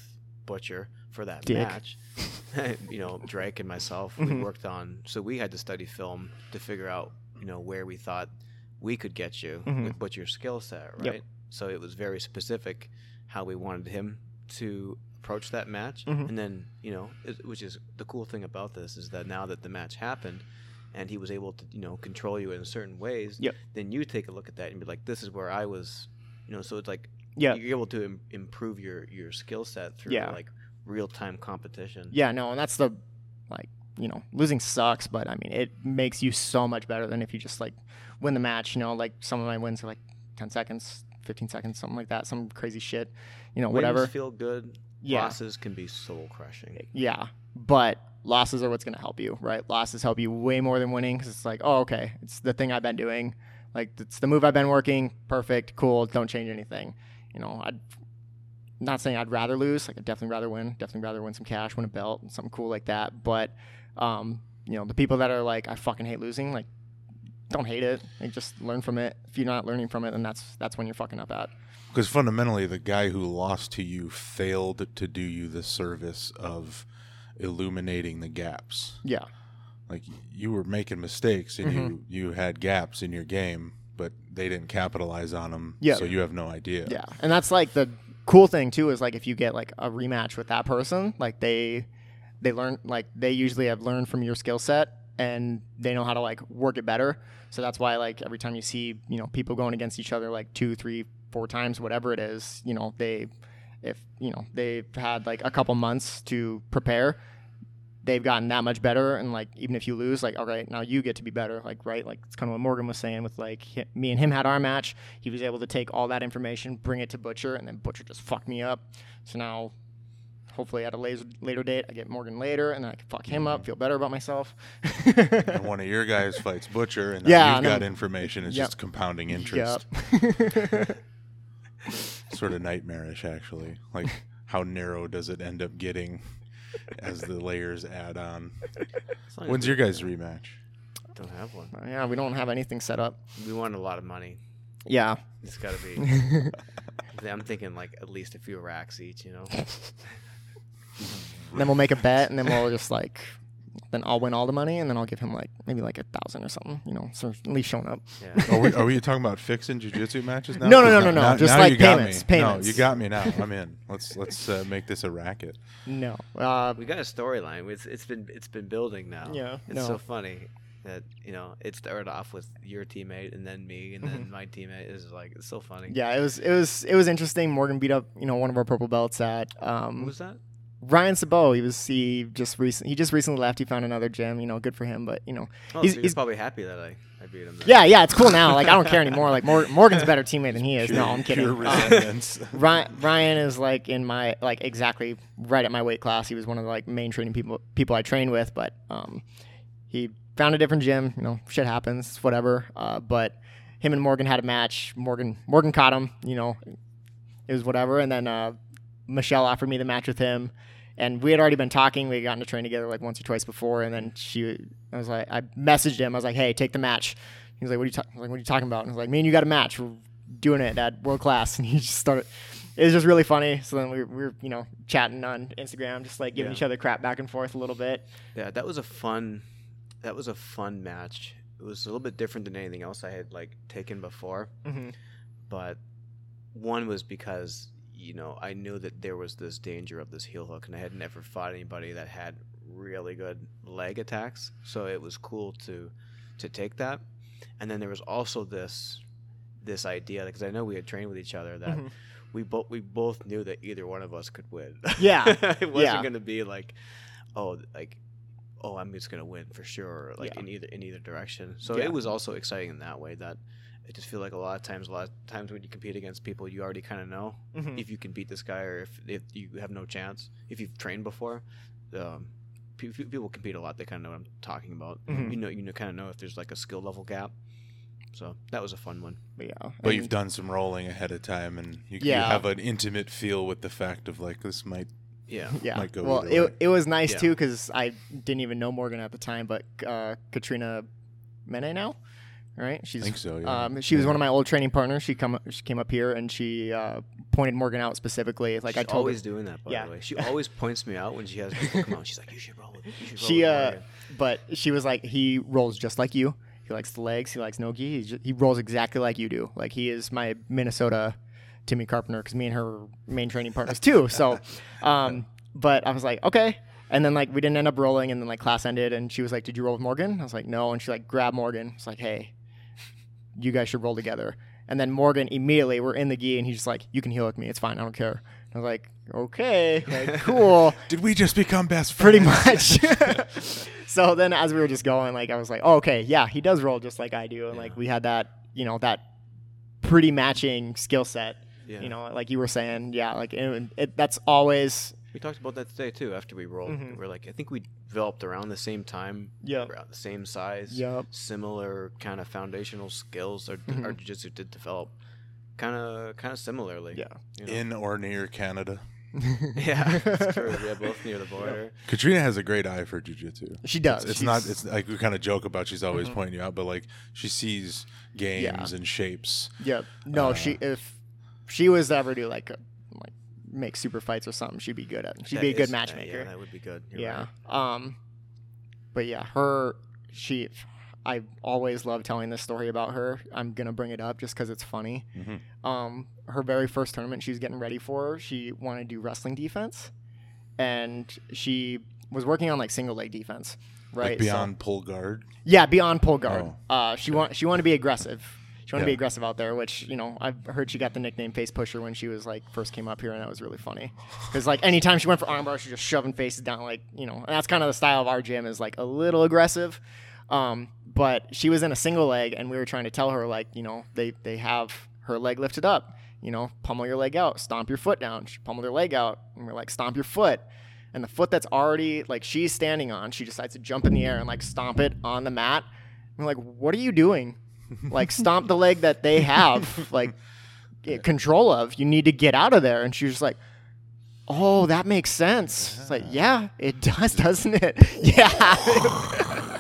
Butcher for that Dick. match. you know, Drake and myself, we Mhm. worked on. So we had to study film to figure out, you know, where we thought we could get you Mhm. with Butcher's skill set, Yep. right? So it was very specific how we wanted him to approach that match, Mhm. and then you know, it, which is the cool thing about this is that now that the match happened. And he was able to, you know, control you in certain ways. Yep. Then you take a look at that and be like, "This is where I was," you know. So it's like yeah, you're able to Im- improve your your skill set through Yeah. like real time competition. yeah. No, and that's the like you know losing sucks, but I mean it makes you so much better than if you just like win the match. You know, like some of my wins are like ten seconds, fifteen seconds, something like that, some crazy shit. You know, Wins whatever. feel good. Yeah. losses can be soul crushing. Yeah, but losses are what's going to help you, right? Losses help you way more than winning because it's like, oh, okay, it's the thing I've been doing, like it's the move I've been working. Perfect, cool. Don't change anything. You know, I'd not saying I'd rather lose. Like I'd definitely rather win. Definitely rather win some cash, win a belt, something cool like that. But um, you know, the people that are like, I fucking hate losing, like. Don't hate it. Like just learn from it. If you're not learning from it, then that's that's when you're fucking up at. Because fundamentally, the guy who lost to you failed to do you the service of illuminating the gaps. Yeah. Like you were making mistakes and Mm-hmm. you you had gaps in your game, but they didn't capitalize on them. Yeah. So you have no idea. Yeah, and that's like the cool thing too is like if you get like a rematch with that person, like they they learn like they usually have learned from your skill set and they know how to like work it better. So that's why like every time you see you know people going against each other like two, three, four times, whatever it is, you know they if you know they've had like a couple months to prepare they've gotten that much better and like even if you lose like all right now you get to be better like right like it's kind of what morgan was saying with like me and him had our match he was able to take all that information bring it to butcher and then butcher just fucked me up so now hopefully at a later, later date i get morgan later and then i can fuck him up mm-hmm. feel better about myself And one of your guys fights Butcher, and Yeah, you've no. got information. It's Yep. just compounding interest. Yep. Sort of nightmarish, actually. Like, how narrow does it end up getting as the layers add on? As long as When's your guys' rematch? Don't have one. Uh, yeah we don't have anything set up We want a lot of money. yeah It's got to be. I'm thinking like at least a few racks each. You know. then we'll make a bet and then we'll just like then i'll win all the money and then i'll give him like maybe like a thousand or something you know so at least showing up Yeah. Are we, are we talking about fixing jujitsu matches now? No, no, 'Cause no, no, no, now- just now like you got payments, me. payments. No, you got me now. I'm in. Let's let's uh, make this a racket. no uh, we got a storyline. It's it's been it's been building now. Yeah, It's no. so funny that you know it started off with your teammate and then me and then my teammate is like it's so funny. Mm-hmm. yeah it was it was it was interesting morgan beat up you know one of our purple belts at um What was that? Ryan sabot he was he just recent he just recently left he found another gym you know good for him but you know Oh, he's, so he's he's probably happy that I, I beat him. then. yeah yeah it's cool now like i don't care anymore like Mor- morgan's a better teammate than he is no i'm kidding Pure Uh. Ryan, Ryan is like in my like exactly right at my weight class. He was one of the like main training people people I trained with, but um, he found a different gym. You know, shit happens, whatever. Uh, but him and Morgan had a match. Morgan Morgan caught him. You know, it was whatever. And then uh, Michelle offered me the match with him, and we had already been talking. We had gotten to train together like once or twice before, and then she, I was like, I messaged him. I was like, hey, take the match. He was like, what are you, ta- like, what are you talking about? And I was like, me and you got a match. We're doing it at world class. And he just started. It was just really funny. So then we were, we were you know, chatting on Instagram, just like giving Yeah. each other crap back and forth a little bit. Yeah, that was a fun. That was a fun match. It was a little bit different than anything else I had like taken before, Mm-hmm. but one was because you know I knew that there was this danger of this heel hook, and I had never fought anybody that had really good leg attacks, so it was cool to to take that. And then there was also this this idea because I know we had trained with each other that Mhm. we both we both knew that either one of us could win. Yeah, it wasn't yeah. going to be like, oh, like, oh, I'm just going to win for sure, like Yeah. in either in either direction. So Yeah. it was also exciting in that way that I just feel like a lot of times, a lot of times when you compete against people, you already kind of know Mhm. if you can beat this guy or if if you have no chance. If you've trained before, um, pe- pe- people compete a lot. They kind of know what I'm talking about. Mhm. You know, you know, kind of know if there's like a skill level gap. So that was a fun one. But yeah. But you've done some rolling ahead of time, and you, you have an intimate feel with the fact of like this might. Yeah. Yeah. might go well, it, it was nice Yeah. too because I didn't even know Morgan at the time, but uh, Katrina Mene now, right? She's I think so. Yeah. Um, she was one of my old training partners. She come she came up here and she uh, pointed Morgan out specifically. Like I told always her, doing that, by Yeah. the way. She always points me out when she has people come out. She's like, "You should roll with. You should roll she with uh, but she was like he rolls just like you. He likes the legs. He likes no gi. He, just, he rolls exactly like you do. Like he is my Minnesota Timmie Carpenter because me and her main training partners too. So, um, but I was like okay. And then like we didn't end up rolling, and then like class ended, and she was like, "Did you roll with Morgan?" I was like, "No," and she like grabbed Morgan. It's like, "Hey, you guys should roll together." And then Morgan immediately we're in the gi, and he's just like, "You can heel with me. It's fine. I don't care." And I was like, "Okay, like, cool." Did we just become best friends? pretty much. so then, as we were just going, like I was like, oh, okay, yeah, he does roll just like I do, and like we had that, you know, that pretty matching skill set. Yeah. You know, like you were saying, yeah, like it, it, that's always We talked about that today too. After we rolled, Mhm. we're like, I think we developed around the same time, yeah, around the same size, Yep. similar kind of foundational skills. Our, Mhm. our jiu-jitsu did develop, kind of kind of similarly. yeah. you know? In or near Canada. yeah, it's true. Yeah, both near the border. Katrina has a great eye for jujitsu. She does. It's, it's not. It's like we kind of joke about. She's always Mhm. pointing you out, but like she sees games and shapes. Yep. No, Uh, she if she was ever do like a, like make super fights or something, she'd be good at. She'd That be a good is- matchmaker. yeah, that would be good. You're yeah. right. Um, but yeah, her she. I always love telling this story about her. I'm gonna bring it up just because it's funny. Mhm. Um, her very first tournament she's getting ready for, she wanted to do wrestling defense, and she was working on like single leg defense, right? Like So- beyond pull guard. yeah, beyond pull guard. Oh, uh, she want she wanted to be aggressive. She wanted to be aggressive out there, which you know I've heard she got the nickname Face Pusher when she was like first came up here, and that was really funny. Because like anytime she went for armbar, she was just shoving faces down, like you know, and that's kind of the style of our gym is like a little aggressive. Um, but she was in a single leg, and we were trying to tell her like you know they they have her leg lifted up, you know, pummel your leg out, stomp your foot down. She pummeled her leg out, and we're like stomp your foot. And the foot that's already like she's standing on, she decides to jump in the air and like stomp it on the mat. And we're like, what are you doing? Like stomp the leg that they have like control of. You need to get out of there. And she was just like, Oh, that makes sense. It's like, yeah, it does, doesn't it? yeah.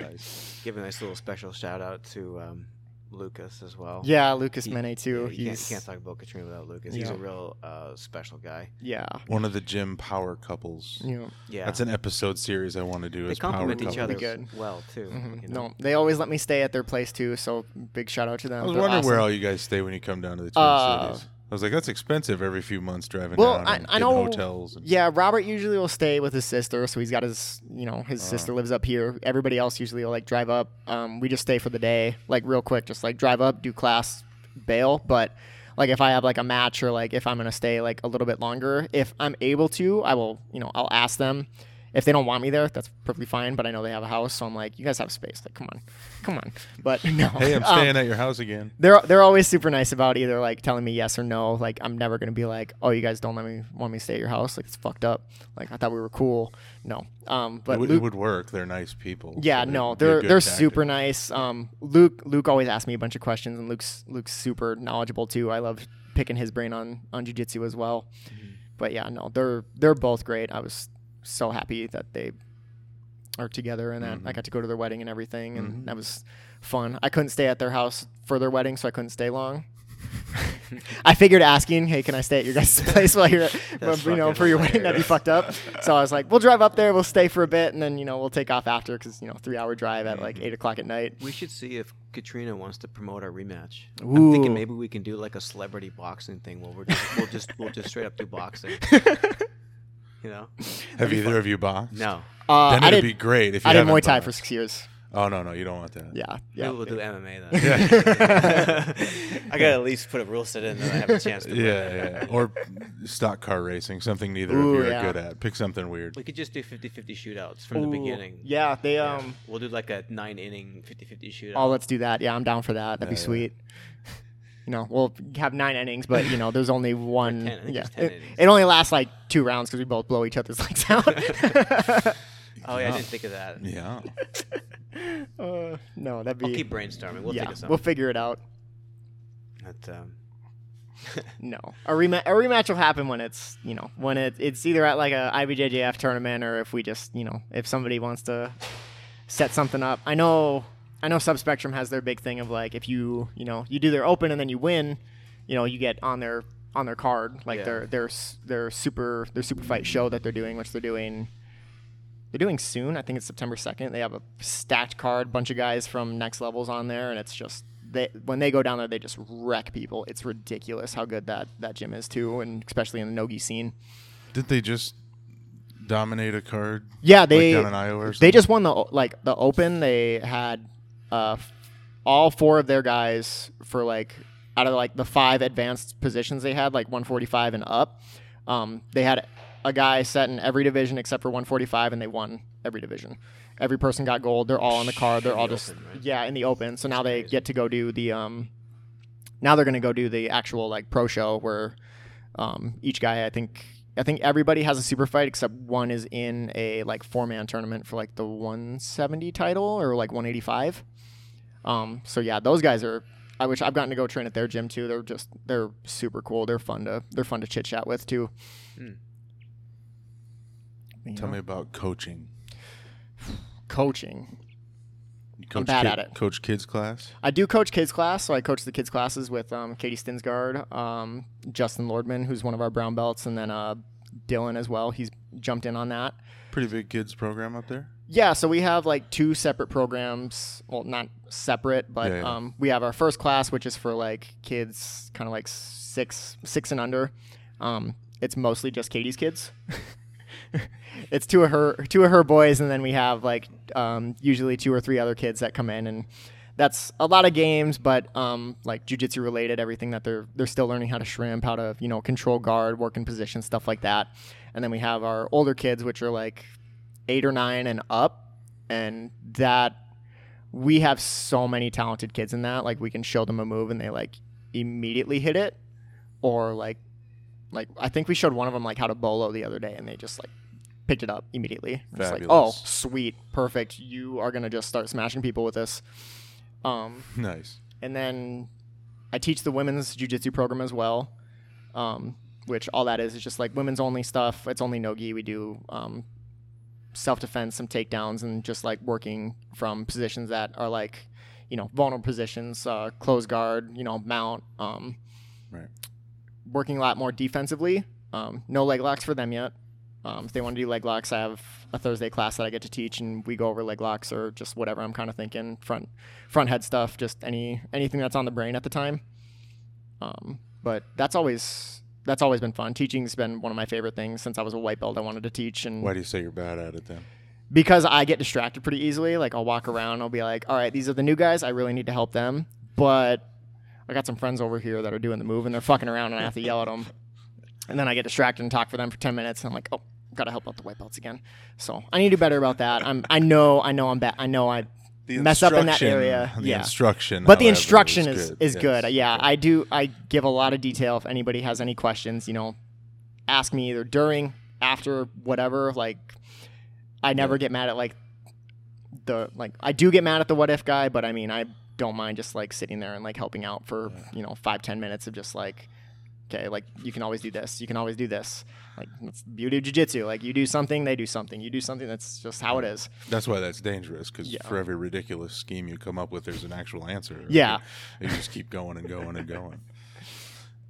Nice. Give a nice little special shout out to um, Lucas as well. yeah, Lucas He- Mene too. Yeah, you, can't, you can't talk about Katrina without Lucas. He's Yeah. a real uh, special guy. yeah. One of the gym power couples. You know, Yeah, That's an episode series I want to do. they as power complement each other Good. well too. mhm. you know? No, they always let me stay at their place too. So big shout out to them. I was They're wondering where all you guys stay when you come down to the Twin Uh, Cities. I was like, that's expensive every few months driving Well, down I- and I know- hotels. And, Yeah, Robert usually will stay with his sister, so he's got his, you know, his Oh. sister lives up here. Everybody else usually will like drive up. Um, we just stay for the day, like real quick, just like drive up, do class, bail. But like if I have like a match or like if I'm gonna stay like a little bit longer, if I'm able to, I will, you know, I'll ask them. If they don't want me there, that's perfectly fine. But I know they have a house, so I'm like, you guys have space. Like, come on, come on. But no, Hey, I'm um, staying at your house again. they're they're always super nice about either like telling me yes or no. Like I'm never gonna be like, oh, you guys don't let me want me to stay at your house. Like it's fucked up. Like I thought we were cool. No. Um, It but would- it Luke, would work. They're nice people. yeah, so no, it'd be a they're they're super nice. Um, Luke Luke always asks me a bunch of questions, and Luke's Luke's super knowledgeable too. I love picking his brain on on jujitsu as well. But yeah, no, they're they're both great. I was so happy that they are together and that I Mhm. got to go to their wedding and everything, and Mhm. that was fun. I couldn't stay at their house for their wedding, so I couldn't stay long. I figured asking, "Hey, can I stay at your guys' place while you're, you know, for your wedding?" That'd be fucked up. So I was like, "We'll drive up there, we'll stay for a bit, and then you know we'll take off after because you know three hour drive at like Mhm. eight o'clock at night." We should see if Katrina wants to promote our rematch. I'm thinking maybe we can do like a celebrity boxing thing where we're just, we'll just we'll just straight up do boxing. You know? Have either of you boxed? No. Uh, Then I it'd did. be great if you I did haven't Muay Thai for six years. Oh no, no, you don't want that. Yeah, yeah. Maybe we'll do MMA Yeah. then. I gotta at least put a rule set in that I have a chance to. win. Yeah, yeah. Or stock car racing, something neither Ooh, of you are yeah. good at. Pick something weird. We could just do 50-50 shootouts from the beginning. Yeah, they Yeah. um. we'll do like a nine inning 50-50 shootout. Oh, let's do that. Yeah, I'm down for that. That'd be Yeah, yeah. sweet. You know, we'll have nine innings, but you know, there's only one. 10, yeah, 10 it, innings. it only lasts like two rounds because we both blow each other's legs out. oh yeah, I didn't think of that. Yeah. uh, no, that'd be. I'll keep brainstorming. We'll yeah, think of we'll figure it out. But, um, No, a rematch. A rematch will happen when it's you know when it, it's either at like a IBJJF tournament or if we just you know if somebody wants to set something up. I know I know Subspectrum has their big thing of like if you you know you do their open and then you win, you know you get on their on their card like Yeah. their their their super their super fight show that they're doing, which they're doing. They're doing soon. I think it's September second. They have a stacked card, bunch of guys from next levels on there, and it's just they when they go down there, they just wreck people. It's ridiculous how good that that gym is too, and especially in the nogi scene. Did they just dominate a card? Yeah, they like down in Iowa or they just won the like the open. They had uh, all four of their guys for like out of like the five advanced positions they had, like 145 and up. Um, they had a guy set in every division except for 145, and they won every division. Every person got gold. They're all on the card. They're all the just open, right? yeah in the open. So now they get to go do the um now they're going to go do the actual like pro show where um, each guy I think I think everybody has a super fight except one is in a like four man tournament for like the 170 title or like 185. Um, so yeah, those guys are. I wish I've gotten to go train at their gym too. They're just they're super cool. They're fun to they're fun to chit chat with too. You Tell know, me about coaching. coaching. You coach bad kid- at it. Coach kids class. I do coach kids class, so I coach the kids classes with um, Katie Stinsgard, um, Justin Lordman, who's one of our brown belts, and then uh, Dylan as well. He's jumped in on that. Pretty big kids program up there. Yeah, so we have like two separate programs. Well, not separate, but Yeah, yeah. Um, we have our first class, which is for like kids, kind of like six, six and under. Um, it's mostly just Katie's kids. it's two of her, two of her boys, and then we have like um, usually two or three other kids that come in, and that's a lot of games, but um, like jujitsu related, everything that they're they're still learning how to shrimp, how to you know control guard, work in position, stuff like that. And then we have our older kids, which are like eight or nine and up, and that we have so many talented kids in that. Like we can show them a move and they like immediately hit it, or like like I think we showed one of them like how to bolo the other day, and they just like picked it up immediately. Just like, oh, sweet, perfect. You are gonna just start smashing people with this. Um, Nice. and then I teach the women's jujitsu program as well, um, which all that is is just like women's only stuff. It's only no gi. We do um, self defense, some takedowns, and just like working from positions that are like, you know, vulnerable positions, uh, close guard, you know, mount. Um, Right. Working a lot more defensively. Um, no leg locks for them yet. Um, if they want to do leg locks, I have a Thursday class that I get to teach, and we go over leg locks or just whatever I'm kind of thinking front front head stuff, just any anything that's on the brain at the time. Um, but that's always that's always been fun. Teaching's been one of my favorite things since I was a white belt. I wanted to teach, and Why do you say you're bad at it then? because I get distracted pretty easily. Like I'll walk around, I'll be like, all right, these are the new guys. I really need to help them, but I got some friends over here that are doing the move and they're fucking around, and I have to yell at them. And then I get distracted and talk for them for ten minutes, and I'm like, oh, gotta help out the white belts again. So I need to do better about that. I'm I know I know I'm bad. I know I The mess up in that area. The yeah. instruction, but the instruction is good. is Yes. good. Yeah, I do. I give a lot of detail. If anybody has any questions, you know, ask me either during, after, whatever. Like, I never Yeah. get mad at like the like. I do get mad at the what if guy, but I mean, I don't mind just like sitting there and like helping out for you know five ten minutes of just like. Okay, like you can always do this. You can always do this. Like the beauty of jujitsu. Like you do something, they do something. You do something. That's just how it is. That's why that's dangerous because Yeah. for every ridiculous scheme you come up with, there's an actual answer. Yeah. You just keep going and going and going.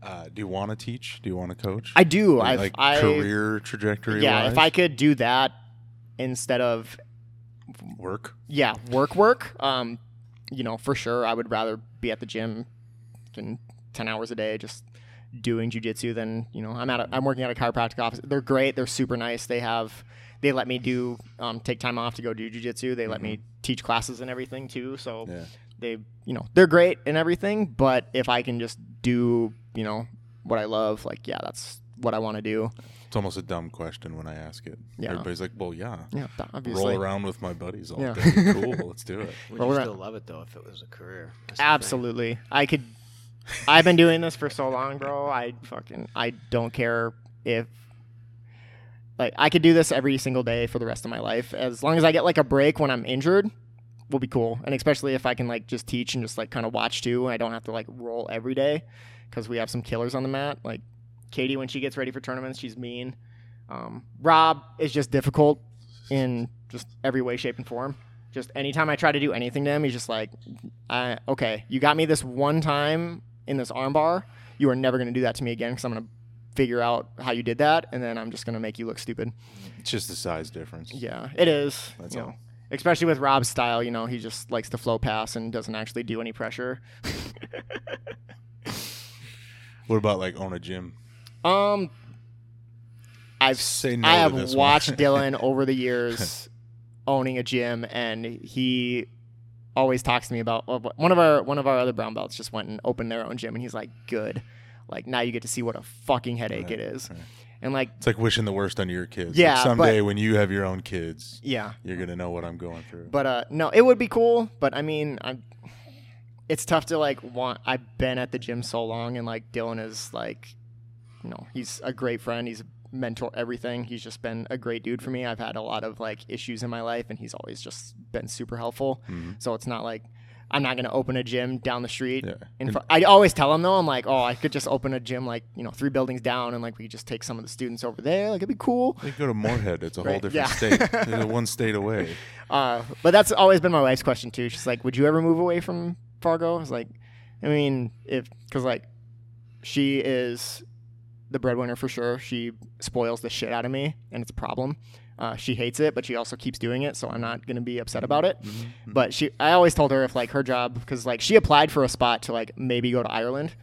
Uh, do you want to teach? Do you want to coach? I do. Like, I like I career trajectory. yeah. wise? If I could do that instead of work. yeah, work, work. Um, you know, for sure, I would rather be at the gym, fucking ten hours a day, just doing jujitsu than you know. I'm at a, I'm working at a chiropractic office. They're great. They're super nice. They have they let me do um, take time off to go do jujitsu. They let me teach classes and everything too. So Yeah. they you know they're great and everything. But if I can just do you know what I love, like yeah, that's what I want to do. It's almost a dumb question when I ask it. Yeah. Everybody's like, "Well, yeah, Yeah, obviously. roll around with my buddies all Yeah. day. Cool, let's do it." Would Roll you around- still love it though if it was a career? That's. Absolutely. I could. I've been doing this for so long, bro. I fucking. I don't care if. Like I could do this every single day for the rest of my life, as long as I get like a break when I'm injured. Will be cool, and especially if I can like just teach and just like kind of watch too. I don't have to like roll every day, because we have some killers on the mat. Like Katie, when she gets ready for tournaments, she's mean. Um, Rob is just difficult in just every way, shape, and form. Just anytime I try to do anything to him, he's just like, I, okay, you got me this one time in this armbar. You are never going to do that to me again because I'm going to figure out how you did that, and then I'm just going to make you look stupid. It's just the size difference. Yeah, it is. That's you all. know. Especially with Rob's style, you know, he just likes to flow pass and doesn't actually do any pressure. What about like own a gym? Um, I've Say no I have watched Dylan over the years owning a gym, and he always talks to me about one of our one of our other brown belts just went and opened their own gym, and he's like, "Good, like now you get to see what a fucking headache Right, it is." right. And like, It's like wishing the worst on your kids. Yeah, Like someday when you have your own kids, yeah, you're gonna know what I'm going through. but uh, no, it would be cool. But I mean, i'm it's tough to like want. I've been at the gym so long, and like Dylan is like, you know, he's a great friend. He's a mentor, everything. He's just been a great dude for me. I've had a lot of like issues in my life, and he's always just been super helpful. Mhm. So it's not like I'm not gonna open a gym down the street. Yeah. In I always tell him though, I'm like, oh, I could just open a gym like you know three buildings down, and like we could just take some of the students over there. Like it'd be cool. You go to Moorhead. It's a whole different yeah. state. It's one state away. Uh, but that's always been my wife's question too. She's like, "Would you ever move away from Fargo?" I was like, "I mean, if because like she is the breadwinner for sure. She spoils the shit out of me, and it's a problem. Uh, she hates it, but she also keeps doing it, so I'm not gonna be upset about it. Mm-hmm. But she, I always told her if like her job, because like she applied for a spot to like maybe go to Ireland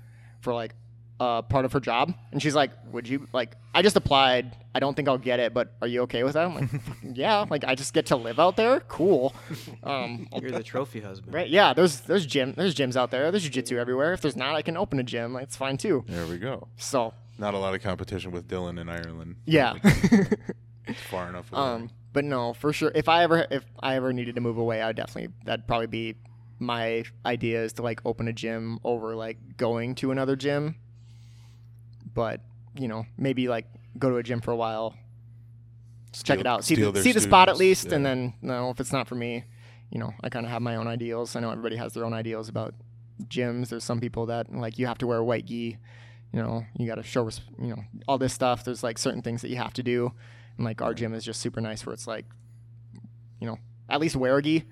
for like uh, part of her job, and she's like, "Would you like?" I just applied. I don't think I'll get it, but are you okay with that? I'm like, "Yeah." Like I just get to live out there. Cool. Um, You're the trophy husband. right? Yeah. There's there's gym there's gyms out there. There's jujitsu everywhere. If there's not, I can open a gym. Like, it's fine too. There we go. So Not a lot of competition with Dylan in Ireland. yeah. It's far enough away. Um, but no, for sure. If I ever if I ever needed to move away, I would definitely that'd probably be my idea is to like open a gym over like going to another gym. But you know, maybe like go to a gym for a while, just check it out, see the see the spot at students, least, and yeah. then no, if it's not for me, you know, I kind of have my own ideals. I know everybody has their own ideals about gyms. There's some people that like you have to wear white gi. You know, you got to show, res- you know, all this stuff. There's like certain things that you have to do. And like our gym is just super nice where it's like, you know, at least wear a gi.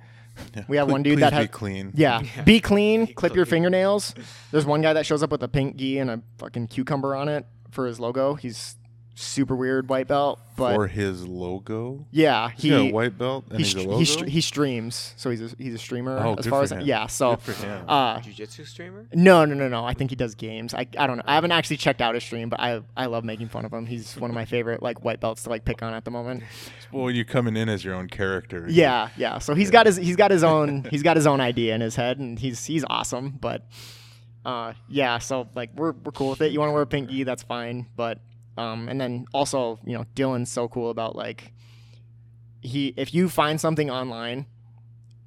Yeah. we have Ple- one dude please that be clean. Yeah, Yeah. be clean, Be clip your fingernails. There's one guy that shows up with a pink gi and a fucking cucumber on it for his logo. He's super weird white belt, but For his logo. yeah, He's got a white belt and he, he's a logo. he, str- he streams, so he's a, he's a streamer Oh, as good far for as him. yeah. So Good for him. uh, Jiu-jitsu streamer? no, no, no, no. I think he does games. I, I don't know. I haven't actually checked out his stream, but I I love making fun of him. He's one of my favorite like white belts to like pick on at the moment. well, you're coming in as your own character. Yeah, yeah. So he's got his he's got his own he's got his own idea in his head, and he's he's awesome. But uh, yeah. So like we're we're cool with it. You want to wear a pink gi, that's fine. But um, and then also you know Dylan's so cool about like he if you find something online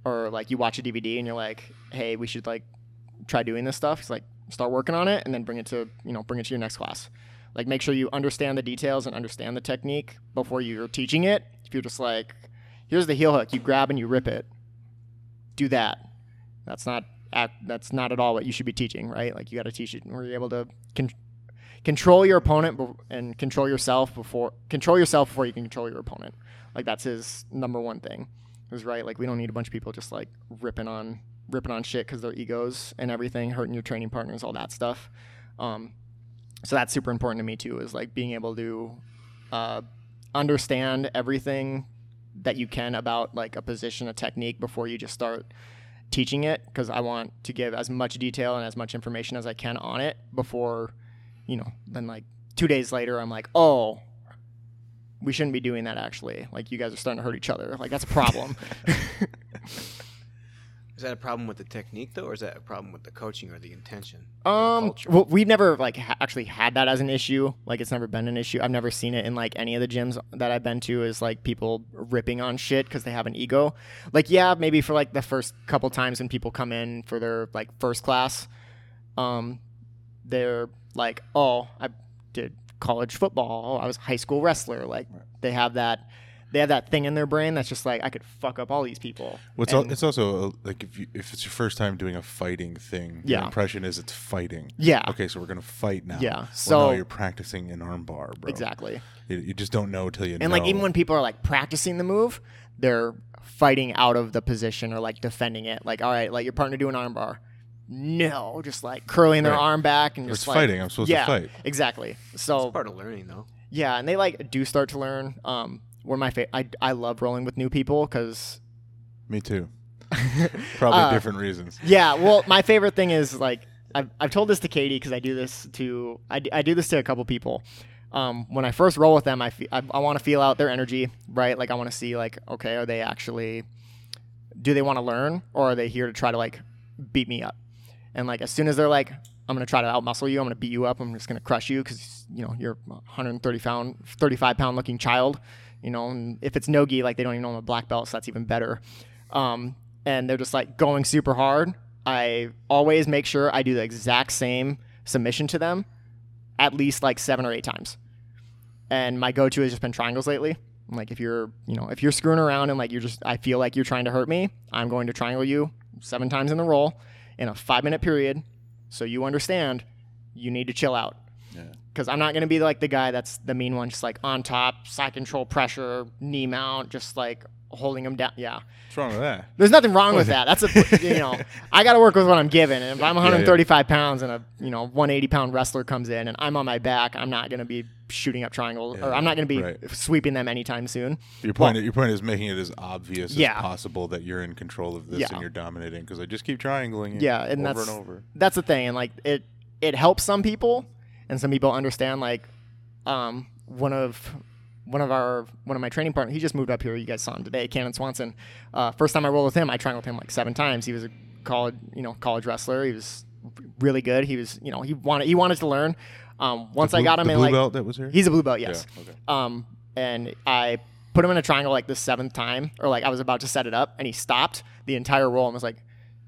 or like you watch a DVD and you're like, hey, we should like try doing this stuff. Like, start working on it and then bring it to you know bring it to your next class. Like make sure you understand the details and understand the technique before you're teaching it. If you're just like, here's the heel hook, you grab and you rip it. Do that. That's not that's not at all what you should be teaching, right? Like you got to teach it where you're able to con- control your opponent and control yourself before control yourself before you can control your opponent. Like that's his number one thing. Is right. Like we don't need a bunch of people just like ripping on ripping on shit because their egos and everything, hurting your training partners, all that stuff. Um, so that's super important to me too. Is like being able to uh, understand everything that you can about like a position, a technique before you just start teaching it. Because I want to give as much detail and as much information as I can on it before, you know, then like two days later, I'm like, oh. We shouldn't be doing that actually. Like you guys are starting to hurt each other. Like that's a problem. Is that a problem with the technique though, or is that a problem with the coaching or the intention? Um, culture? well, we've never like ha- actually had that as an issue. Like, it's never been an issue. I've never seen it in like any of the gyms that I've been to. Is like people ripping on shit because they have an ego. Like, yeah, maybe for like the first couple times when people come in for their like first class, um, they're like, oh, I did college football. I was a high school wrestler. Like, they have that. They have that thing in their brain that's just like I could fuck up all these people. Well, it's, al- it's also uh, like if you, if it's your first time doing a fighting thing, Yeah. your impression is it's fighting. yeah, Okay, so we're gonna fight now. Yeah, Well, so- no, you're practicing an armbar, bro. exactly. You, you just don't know till you know. And like even when people are like practicing the move, they're fighting out of the position or like defending it. Like, all right, let your partner do an armbar. No, just like curling their Right. arm back and It's just like fighting. I'm supposed yeah, to fight. exactly. It's So part of learning though. yeah, and they like do start to learn. Um, one of my fa- I I love rolling with new people because Me too. Probably Uh, different reasons. yeah, well, my favorite thing is like I've, I've told this to Katie because I do this to I, d- I do this to a couple people. Um, when I first roll with them, I fe- I, I want to feel out their energy, right? Like I want to see like okay, are they actually do they want to learn or are they here to try to like beat me up? And like as soon as they're like I'm gonna try to outmuscle you, I'm gonna beat you up, I'm just gonna crush you because you know you're a 130 pound, 35 pound looking child, you know. And if it's no gi, like they don't even know I'm a black belt, so that's even better. Um, and they're just like going super hard. I always make sure I do the exact same submission to them at least like seven or eight times. And my go-to has just been triangles lately. Like if you're, you know, if you're screwing around and like you're just, I feel like you're trying to hurt me, I'm going to triangle you seven times in the roll in a five minute period, so you understand you need to chill out. Yeah. Because I'm not going to be like the guy that's the mean one, just like on top, side control pressure, knee mount, just like holding him down. Yeah. What's wrong with that? There's nothing wrong with that. That's a you know, I got to work with what I'm given. And if I'm 135 pounds and a you know 180 pound wrestler comes in and I'm on my back, I'm not going to be shooting up triangles or I'm not going to be right. sweeping them anytime soon. Your point, your point is making it as obvious Yeah. as possible that you're in control of this Yeah. and you're dominating because I just keep triangling Yeah, and over that's and over. that's the thing, and like it it helps some people, and some people understand. Like, um, one of one of our one of my training partners, he just moved up here. You guys saw him today, Cannon Swanson. Uh, first time I rolled with him, I triangled him like seven times. He was a college, you know, college wrestler. He was really good. He was, you know, he wanted he wanted to learn. Um, once The I got him in blue like belt that was here. he's a blue belt, yes. Yeah, okay. Um, and I put him in a triangle like the seventh time, or like I was about to set it up, and he stopped the entire roll and was like,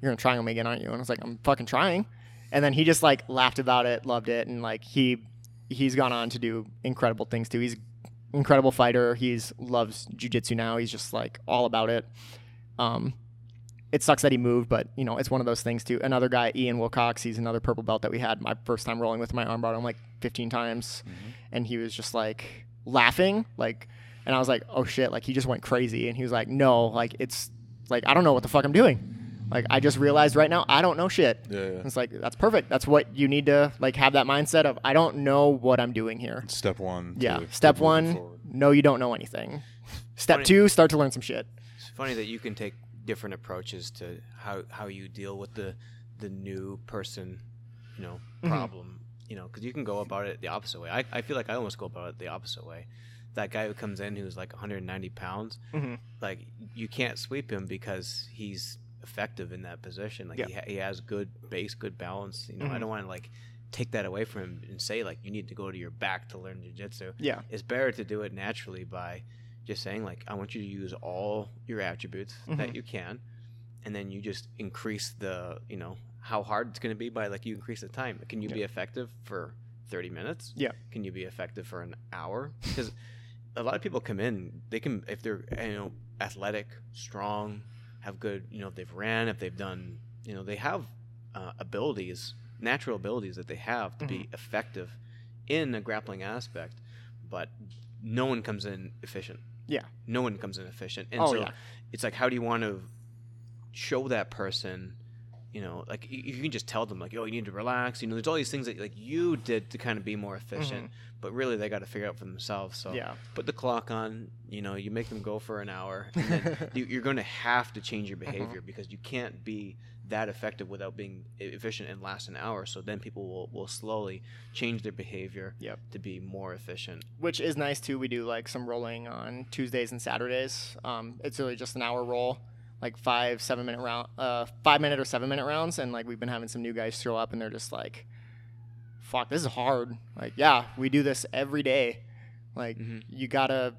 "You're gonna triangle me again, aren't you?" And I was like, "I'm fucking trying." And then he just like laughed about it, loved it, and like he he's gone on to do incredible things too. He's incredible fighter. He's loves jujitsu now. He's just like all about it. Um, it sucks that he moved, but you know it's one of those things too. Another guy, Ian Wilcox, he's another purple belt that we had. My first time rolling with my arm brought him like 15 times, and he was just like laughing, like, and I was like, oh shit, like he just went crazy, and he was like, no, like it's like I don't know what the fuck I'm doing. Like I just realized right now I don't know shit. Yeah, yeah. It's like that's perfect. That's what you need to like have that mindset of I don't know what I'm doing here. Step one. Yeah. to- to Step one, forward. no, you don't know anything. Step Funny- two, start to learn some shit. It's funny that you can take different approaches to how how you deal with the the new person, you know, Mhm. problem. You know, because you can go about it the opposite way. I, I feel like I almost go about it the opposite way. That guy who comes in who's like 190 pounds, Mhm. like you can't sweep him because he's effective in that position. Like Yeah. he, ha- he has good base, good balance. You know, I Mhm. don't want to like take that away from him and say like you need to go to your back to learn jujitsu Yeah. it's better to do it naturally by just saying like i want you to use all your attributes that Mhm. you can and then you just increase the you know how hard it's going to be by like you increase the time can you be effective for 30 minutes Yeah. can you be effective for an hour because a lot of people come in they can if they're you know athletic strong have good you know if they've ran if they've done you know they have uh, abilities natural abilities that they have to be effective in a grappling aspect but no one comes in efficient Yeah. no one comes in efficient and Oh, so yeah. it's like how do you want to show that person you know like you, you can just tell them like oh you need to relax you know there's all these things that like you did to kind of be more efficient but really they got to figure out for themselves so Mm-hmm. Yeah. put the clock on you know you make them go for an hour and then you, you're going to have to change your Mm-hmm. behavior because you can't be that effective without being efficient and last an hour so then people will, will slowly change their behavior Yep. to be more efficient Which is nice too. We do like some rolling on Tuesdays and Saturdays. Um, it's really just an hour roll, like five, seven minute round, uh, five minute or seven minute rounds. And like we've been having some new guys show up and they're just like, fuck, this is hard. Like, yeah, we do this every day. Like, Mhm. you gotta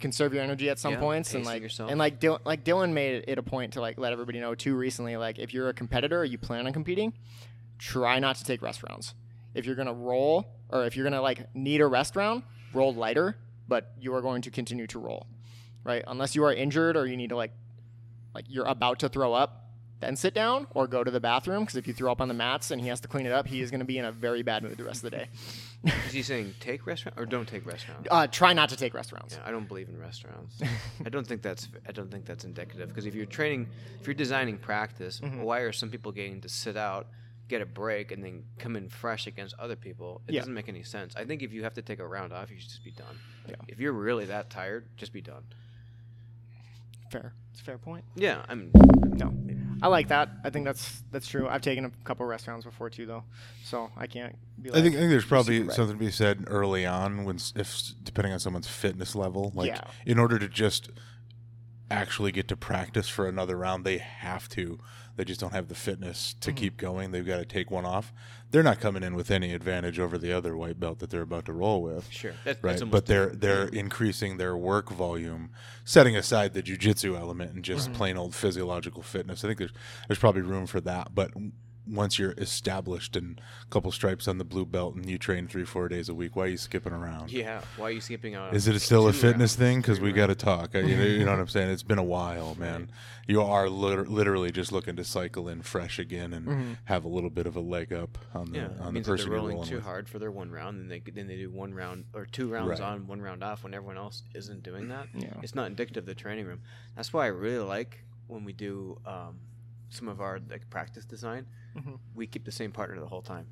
conserve your energy at some Yeah, points and like yourself. and like Dylan, like Dylan made it a point to like let everybody know too recently like if you're a competitor or you plan on competing try not to take rest rounds if you're gonna roll or if you're gonna like need a rest round roll lighter but you are going to continue to roll right unless you are injured or you need to like like you're about to throw up then sit down or go to the bathroom because if you throw up on the mats and he has to clean it up he is going to be in a very bad mood the rest of the day is he saying take restaurant or don't take restaurant uh, try not to take rest rounds Yeah, I don't believe in restaurants. I don't think that's I don't think that's indicative because if you're training, if you're designing practice, Mhm. why are some people getting to sit out, get a break, and then come in fresh against other people? It Yeah. doesn't make any sense. I think if you have to take a round off, you should just be done. Yeah. If you're really that tired, just be done. Fair it's a fair point Yeah, I'm. no i like that i think that's that's true i've taken a couple rest rounds before too though so i can't be like I think I think there's probably super right. something to be said early on when if depending on someone's fitness level, like Yeah. in order to just actually get to practice for another round. They have to. They just don't have the fitness to keep going. They've got to take one off. They're not coming in with any advantage over the other white belt that they're about to roll with. Sure, that, Right, that's but they're they're increasing their work volume, setting aside the jujitsu element and Mm-hmm. just plain old physiological fitness. I think there's there's probably room for that, but once you're established and a couple stripes on the blue belt and you train three four days a week, why are you skipping around? Yeah, why are you skipping around Is it still a fitness rounds, thing? Because we got to talk. You know, you know what I'm saying? It's been a while, man. You are lit- literally just looking to cycle in fresh again and have a little bit of a leg up on the Yeah, on the means that person they're you're rolling rolling too with. hard for their one round, and they then they do one round or two rounds Right. on, one round off when everyone else isn't doing that. Yeah. It's not indicative of the training room. That's why I really like when we do um, some of our like practice design. Mhm. We keep the same partner the whole time,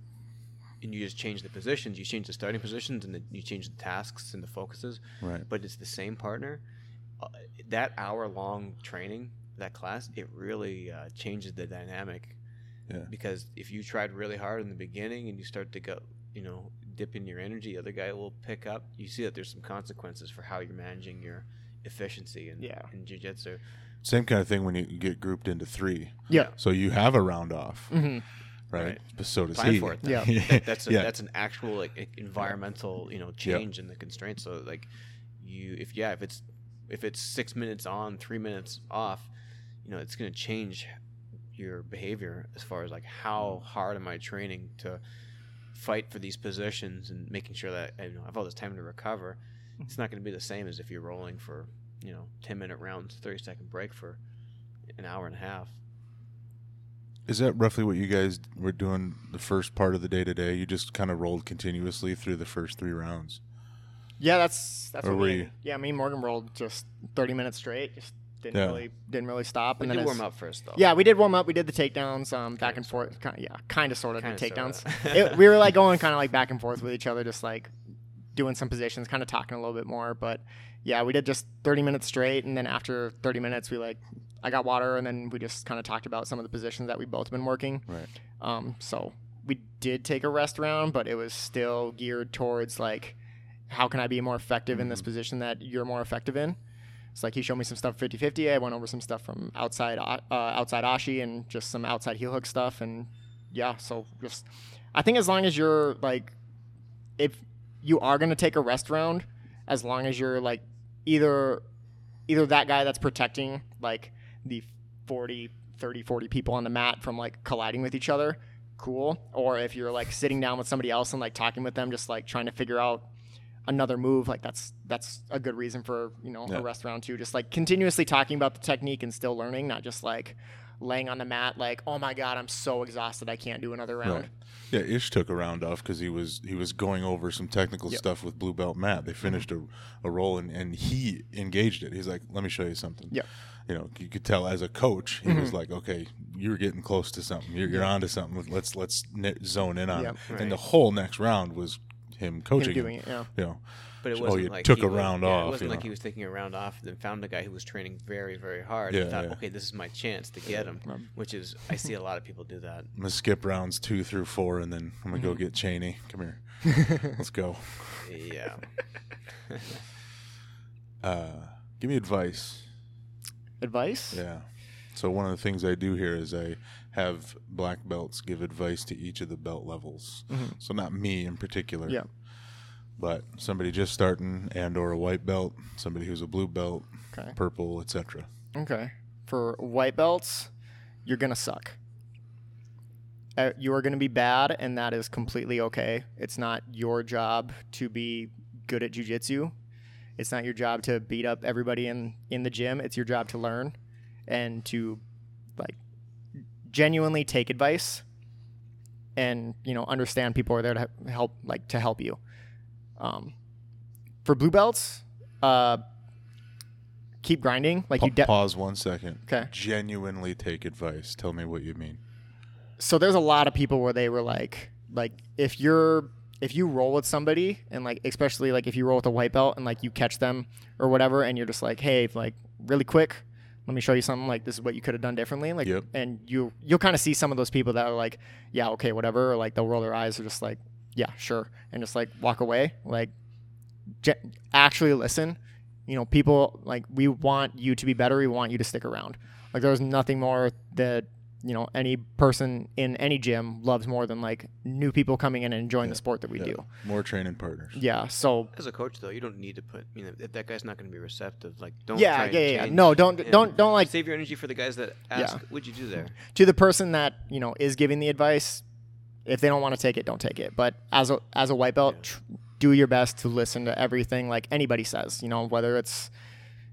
and you just change the positions. You change the starting positions, and the, you change the tasks and the focuses. Right. But it's the same partner. Uh, that hour long training, that class, it really uh, changes the dynamic Yeah. because if you tried really hard in the beginning and you start to go you know dip in your energy the other guy will pick up you see that there's some consequences for how you're managing your efficiency in, Yeah. in jiu-jitsu Same kind of thing when you get grouped into three. Yeah. So you have a round off, hmm right? Right. But so does plan he. for it then. Yeah. That- that's a, Yeah. that's an actual like environmental you know change in the constraints so like you if yeah if it's if it's six minutes on three minutes off you know it's going to change your behavior as far as like how hard am i training to fight for these positions and making sure that you know I have all this time to recover it's not going to be the same as if you're rolling for you know 10 minute rounds 30 second break for an hour and a half Is that roughly what you guys were doing the first part of the day today? You just kind of rolled continuously through the first three rounds. Yeah, that's that's Or what we. you- Yeah, me and Morgan rolled just 30 minutes straight. Just didn't Yeah. really didn't really stop. we and did then warm up first though Yeah, we did warm up. We did the takedowns, um, back Kinda, and forth. Kind yeah, kind of, sort of, the Kinda, takedowns. it, we were like going kind of like back and forth with each other, just like doing some positions, kind of talking a little bit more. But yeah, we did just 30 minutes straight, and then after 30 minutes, we like I got water, and then we just kind of talked about some of the positions that we both been working. Right. Um, so we did take a rest round, but it was still geared towards like, how can I be more effective in this position that you're more effective in? It's like he showed me some stuff 50-50. I went over some stuff from outside uh, outside Ashi and just some outside heel hook stuff, and yeah. So just, I think as long as you're like, if you are gonna take a rest round, as long as you're like either either that guy that's protecting like the 40 30 40 people on the mat from like colliding with each other cool or if you're like sitting down with somebody else and like talking with them just like trying to figure out another move like that's that's a good reason for you know Yeah. a rest round too just like continuously talking about the technique and still learning not just like laying on the mat like oh my god i'm so exhausted i can't do another round Right. Yeah, Ish took a round off because he was he was going over some technical Yep. stuff with Blue Belt Matt. They mm-hmm. finished a, a roll and, and he engaged it. He's like, "Let me show you something." Yeah, You know, you could tell as a coach, he was mm-hmm. like, "Okay, you're getting close to something. You're, you're onto something. Let's let's zone in on Yep. it." And the whole next round was him coaching him doing it yeah You know, But it Oh, wasn't you like took he a was- round yeah, off, It wasn't you like know. he was taking a round off, then found a guy who was training very, very hard. Yeah, and thought, yeah. okay, this is my chance to get him. Which is, I see a lot of people do that. I'm gonna skip rounds two through four, and then I'm gonna Mm-hmm. go get Cheney. Come here, let's go. Yeah. Uh, give me advice. advice Yeah. So one of the things I do here is I have black belts give advice to each of the belt levels. Mhm. So not me in particular. Yeah. But somebody just starting and or a white belt, somebody who's a blue belt, okay purple, etc. Okay. For white belts, you're going to suck. Uh, you are going to be bad, and that is completely okay. It's not your job to be good at jujitsu. It's not your job to beat up everybody in, in the gym. It's your job to learn and to like genuinely take advice and you know understand people are there to help like to help you. Um, for blue belts, uh, keep grinding. Like you, de- pause one second. Okay. Genuinely take advice. Tell me what you mean. so there's a lot of people where they were like like if you're if you roll with somebody and like especially like if you roll with a white belt and like you catch them or whatever and you're just like hey like really quick let me show you something like this is what you could have done differently like Yep. and you you'll kind of see some of those people that are like yeah okay whatever or like they'll roll their eyes or just like yeah sure and just like walk away like ge- actually listen You know, people like we want you to be better. We want you to stick around. Like there's nothing more that you know any person in any gym loves more than like new people coming in and enjoying Yeah, the sport that we Yeah. do. More training partners. Yeah. So As a coach, though, you don't need to put. You know, if that guy's not going to be receptive, like don't. Yeah, try yeah, yeah, yeah. No, don't- don't- don't, like- save your energy for the guys that ask, "What'd you do there?" to the person that you know is giving the advice, if they don't want to take it, don't take it. But as a as a white belt, Yeah. tr- do your best to listen to everything like anybody says. You know, whether it's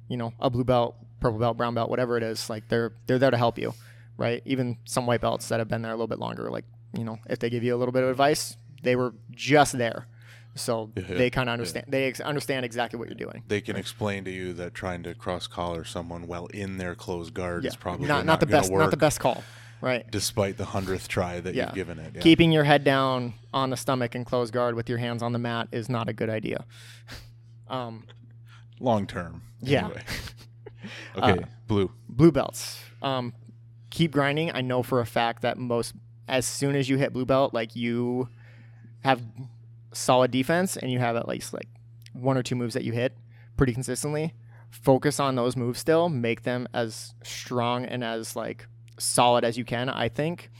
you know a blue belt, purple belt, brown belt, whatever it is. Like they're they're there to help you, right? Even some white belts that have been there a little bit longer, like you know, if they give you a little bit of advice, they were just there. So Yeah, they kind of understand. They ex- understand exactly what you're doing. They can explain to you that trying to cross collar someone while in their closed guard is probably not not the best work, not the best call, right? despite the hundredth try that Yeah. you've given it. Yeah. Keeping your head down on the stomach and closed guard with your hands on the mat is not a good idea. Um, long term. Yeah. Anyway. Okay, Uh, blue. blue belts. Um, keep grinding. I know for a fact that most, as soon as you hit blue belt, like you have solid defense and you have at least like one or two moves that you hit pretty consistently. Focus on those moves still. Make them as strong and as like solid as you can. I think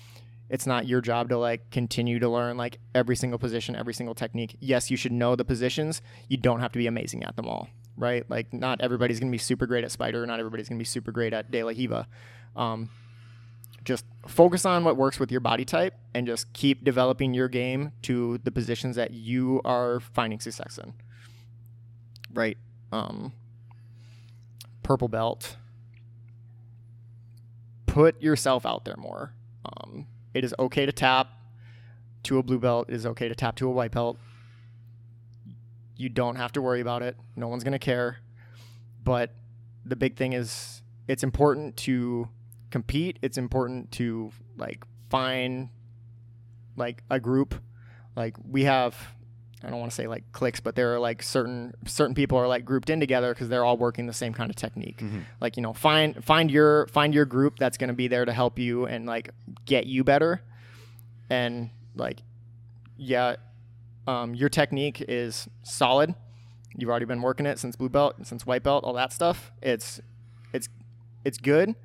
it's not your job to like continue to learn like every single position, every single technique. Yes, you should know the positions. You don't have to be amazing at them all, right? Like not everybody's gonna be super great at spider. Not everybody's gonna be super great at De La Riva. Um, just focus on what works with your body type and just keep developing your game to the positions that you are finding success in. Right. Um, purple belt. Put yourself out there more. Um, it is okay to tap to a blue belt. It is okay to tap to a white belt. You don't have to worry about it. No one's going to care. But the big thing is it's important to compete. It's important to like find like a group. Like we have I don't want to say like cliques, but there are like certain certain people are like grouped in together because they're all working the same kind of technique. Mhm. Like you know, find find your find your group that's going to be there to help you and like get you better. And like, yeah, um, your technique is solid. You've already been working it since blue belt, since white belt, all that stuff. It's it's it's good.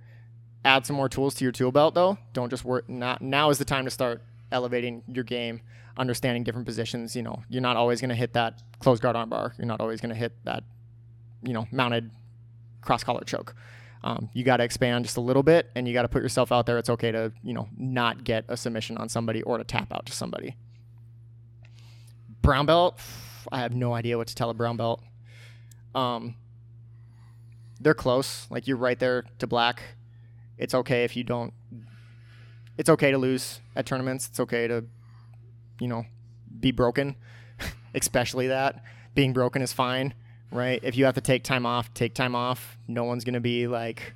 Add some more tools to your tool belt though. Don't just work. Not now is the time to start elevating your game, understanding different positions. You know, you're not always going to hit that closed guard armbar. You're not always going to hit that, you know, mounted cross collar choke. Um, you got to expand just a little bit, and you got to put yourself out there. It's okay to you know not get a submission on somebody or to tap out to somebody. Brown belt, I have no idea what to tell a brown belt. Um, they're close. Like you're right there to black. It's okay if you don't. It's okay to lose at tournaments. It's okay to, you know, be broken. Especially that being broken is fine, right? If you have to take time off, take time off. No one's gonna be like,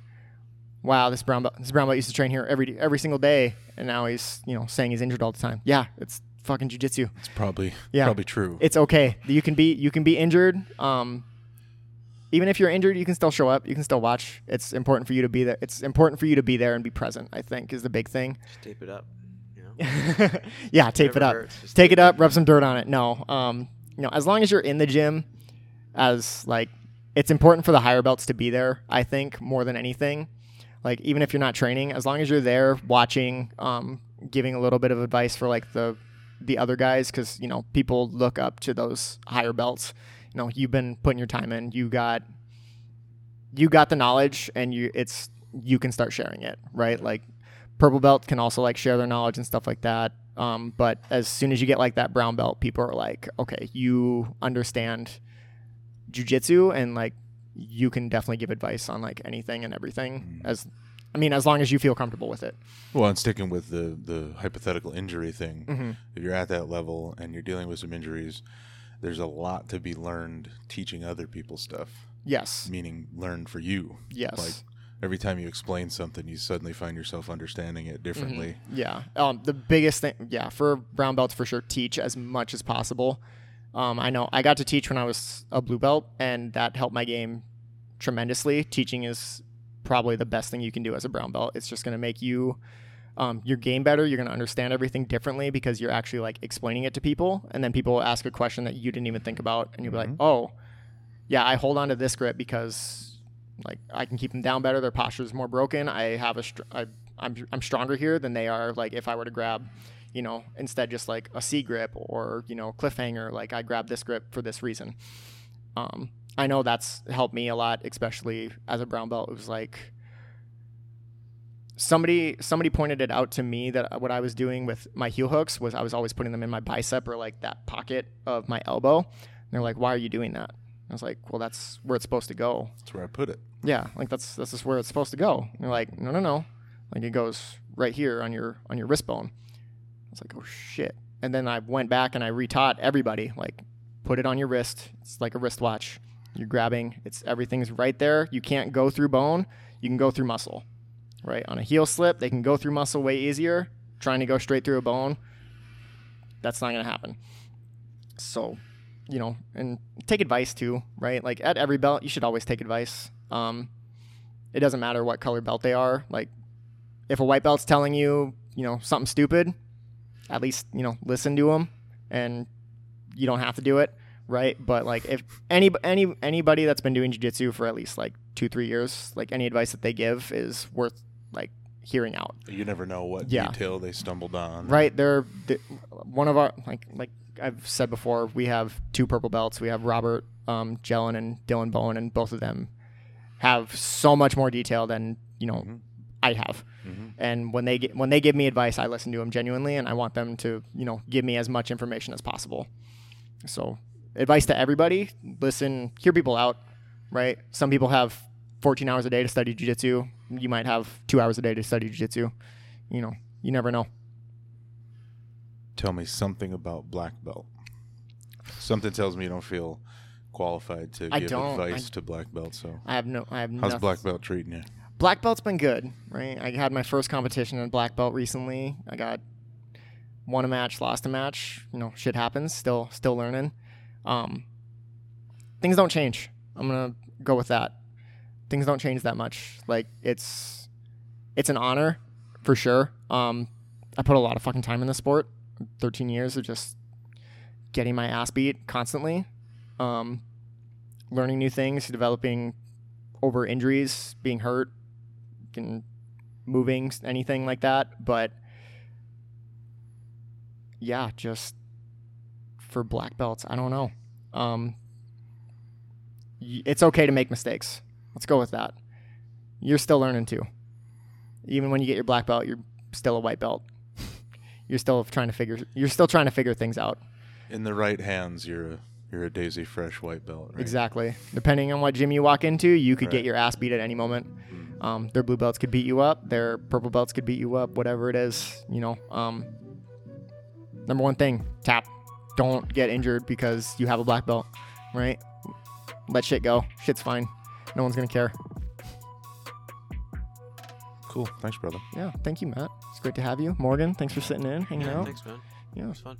"Wow, this brown belt, this brown belt used to train here every every single day, and now he's you know saying he's injured all the time." Yeah, it's fucking jujitsu. It's probably Yeah. probably true. It's okay. You can be you can be injured. Um, even if you're injured, you can still show up. You can still watch. It's important for you to be there. It's important for you to be there and be present. I think is the big thing. Just tape it up. You know, yeah, tape it up. Take it up. Rub some dirt on it. No, um, you know, as long as you're in the gym, as like, it's important for the higher belts to be there. I think more than anything. Like even if you're not training, as long as you're there watching, um, giving a little bit of advice for like the the other guys, because you know people look up to those higher belts. Know, you've been putting your time in. You got you got the knowledge, and you it's you can start sharing it, right? Like purple belt can also like share their knowledge and stuff like that. Um, but as soon as you get like that brown belt, people are like, okay, you understand jujitsu and like you can definitely give advice on like anything and everything. As I mean, as long as you feel comfortable with it. Well, and sticking with the the hypothetical injury thing, Mm-hmm. if you're at that level and you're dealing with some injuries, there's a lot to be learned teaching other people stuff. Yes. Meaning, learn for you. Yes. Like every time you explain something, you suddenly find yourself understanding it differently. Yeah. Um, the biggest thing, yeah, for brown belts for sure, teach as much as possible. Um, I know I got to teach when I was a blue belt, and that helped my game tremendously. Teaching is probably the best thing you can do as a brown belt. It's just going to make you um, your game better. You're going to understand everything differently because you're actually like explaining it to people, and then people will ask a question that you didn't even think about, and you'll be like, "Oh, yeah, I hold on to this grip because like I can keep them down better. Their posture is more broken. I have a str- I, I'm I'm stronger here than they are. Like if I were to grab, you know, instead just like a C grip or you know cliffhanger. Like I grab this grip for this reason. Um, I know that's helped me a lot, especially as a brown belt. It was like somebody somebody pointed it out to me that what I was doing with my heel hooks was I was always putting them in my bicep or like that pocket of my elbow. And they're like, "Why are you doing that?" I was like, "Well, that's where it's supposed to go." That's where I put it. Yeah, like that's that's just where it's supposed to go. And they're like, "No, no, no." Like it goes right here on your on your wrist bone. I was like, "Oh shit." And then I went back and I retaught everybody like put it on your wrist. It's like a wristwatch. You're grabbing, it's everything's right there. You can't go through bone, you can go through muscle right? On a heel slip, they can go through muscle way easier. Trying to go straight through a bone, that's not going to happen. So, you know, and take advice too, right? Like at every belt, you should always take advice. Um, it doesn't matter what color belt they are. Like, if a white belt's telling you, you know, something stupid, at least you know listen to them, and you don't have to do it, right? But like, if any any anybody that's been doing jiu-jitsu for at least like two three years, like any advice that they give is worth like hearing out. You never know what Yeah. detail they stumbled on. Right, they're, they one of our like like I've said before. We have two purple belts. We have Robert um, Jellin and Dylan Bowen, and both of them have so much more detail than you know Mhm. I have. Mhm. And when they get when they give me advice, I listen to them genuinely, and I want them to you know give me as much information as possible. So advice to everybody: listen, hear people out. Right, some people have 14 hours a day to study jiu-jitsu. You might have two hours a day to study jiu-jitsu. You know, you never know. Tell me something about black belt. Something tells me you don't feel qualified to I give advice I- to black belt. So I have no. I have how's nothing. black belt treating you? Black belt's been good, right? I had my first competition in black belt recently. I got won a match, lost a match. You know, shit happens. Still, still learning. Um, things don't change. I'm gonna go with that. Things don't change that much. Like it's, it's an honor, for sure. Um, I put a lot of fucking time in the sport. 13 years of just getting my ass beat constantly. Um, learning new things, developing over injuries, being hurt, can moving, anything like that. But yeah, just for black belts, I don't know. Um, it's okay to make mistakes. Let's go with that. You're still learning too. Even when you get your black belt, you're still a white belt. you're still trying to figure. You're still trying to figure things out. In the right hands, you're a you're a daisy fresh white belt. Right? Exactly. Depending on what gym you walk into, you could Right. get your ass beat at any moment. Mm. Um, their blue belts could beat you up. Their purple belts could beat you up. Whatever it is, you know. Um, number one thing: tap. Don't get injured because you have a black belt. Right? Let shit go. Shit's fine. No one's gonna care. Cool. Thanks, brother. Yeah. Thank you, Matt. It's great to have you, Morgan. Thanks for sitting in, hanging Yeah, out. thanks, man. Yeah. It was fun.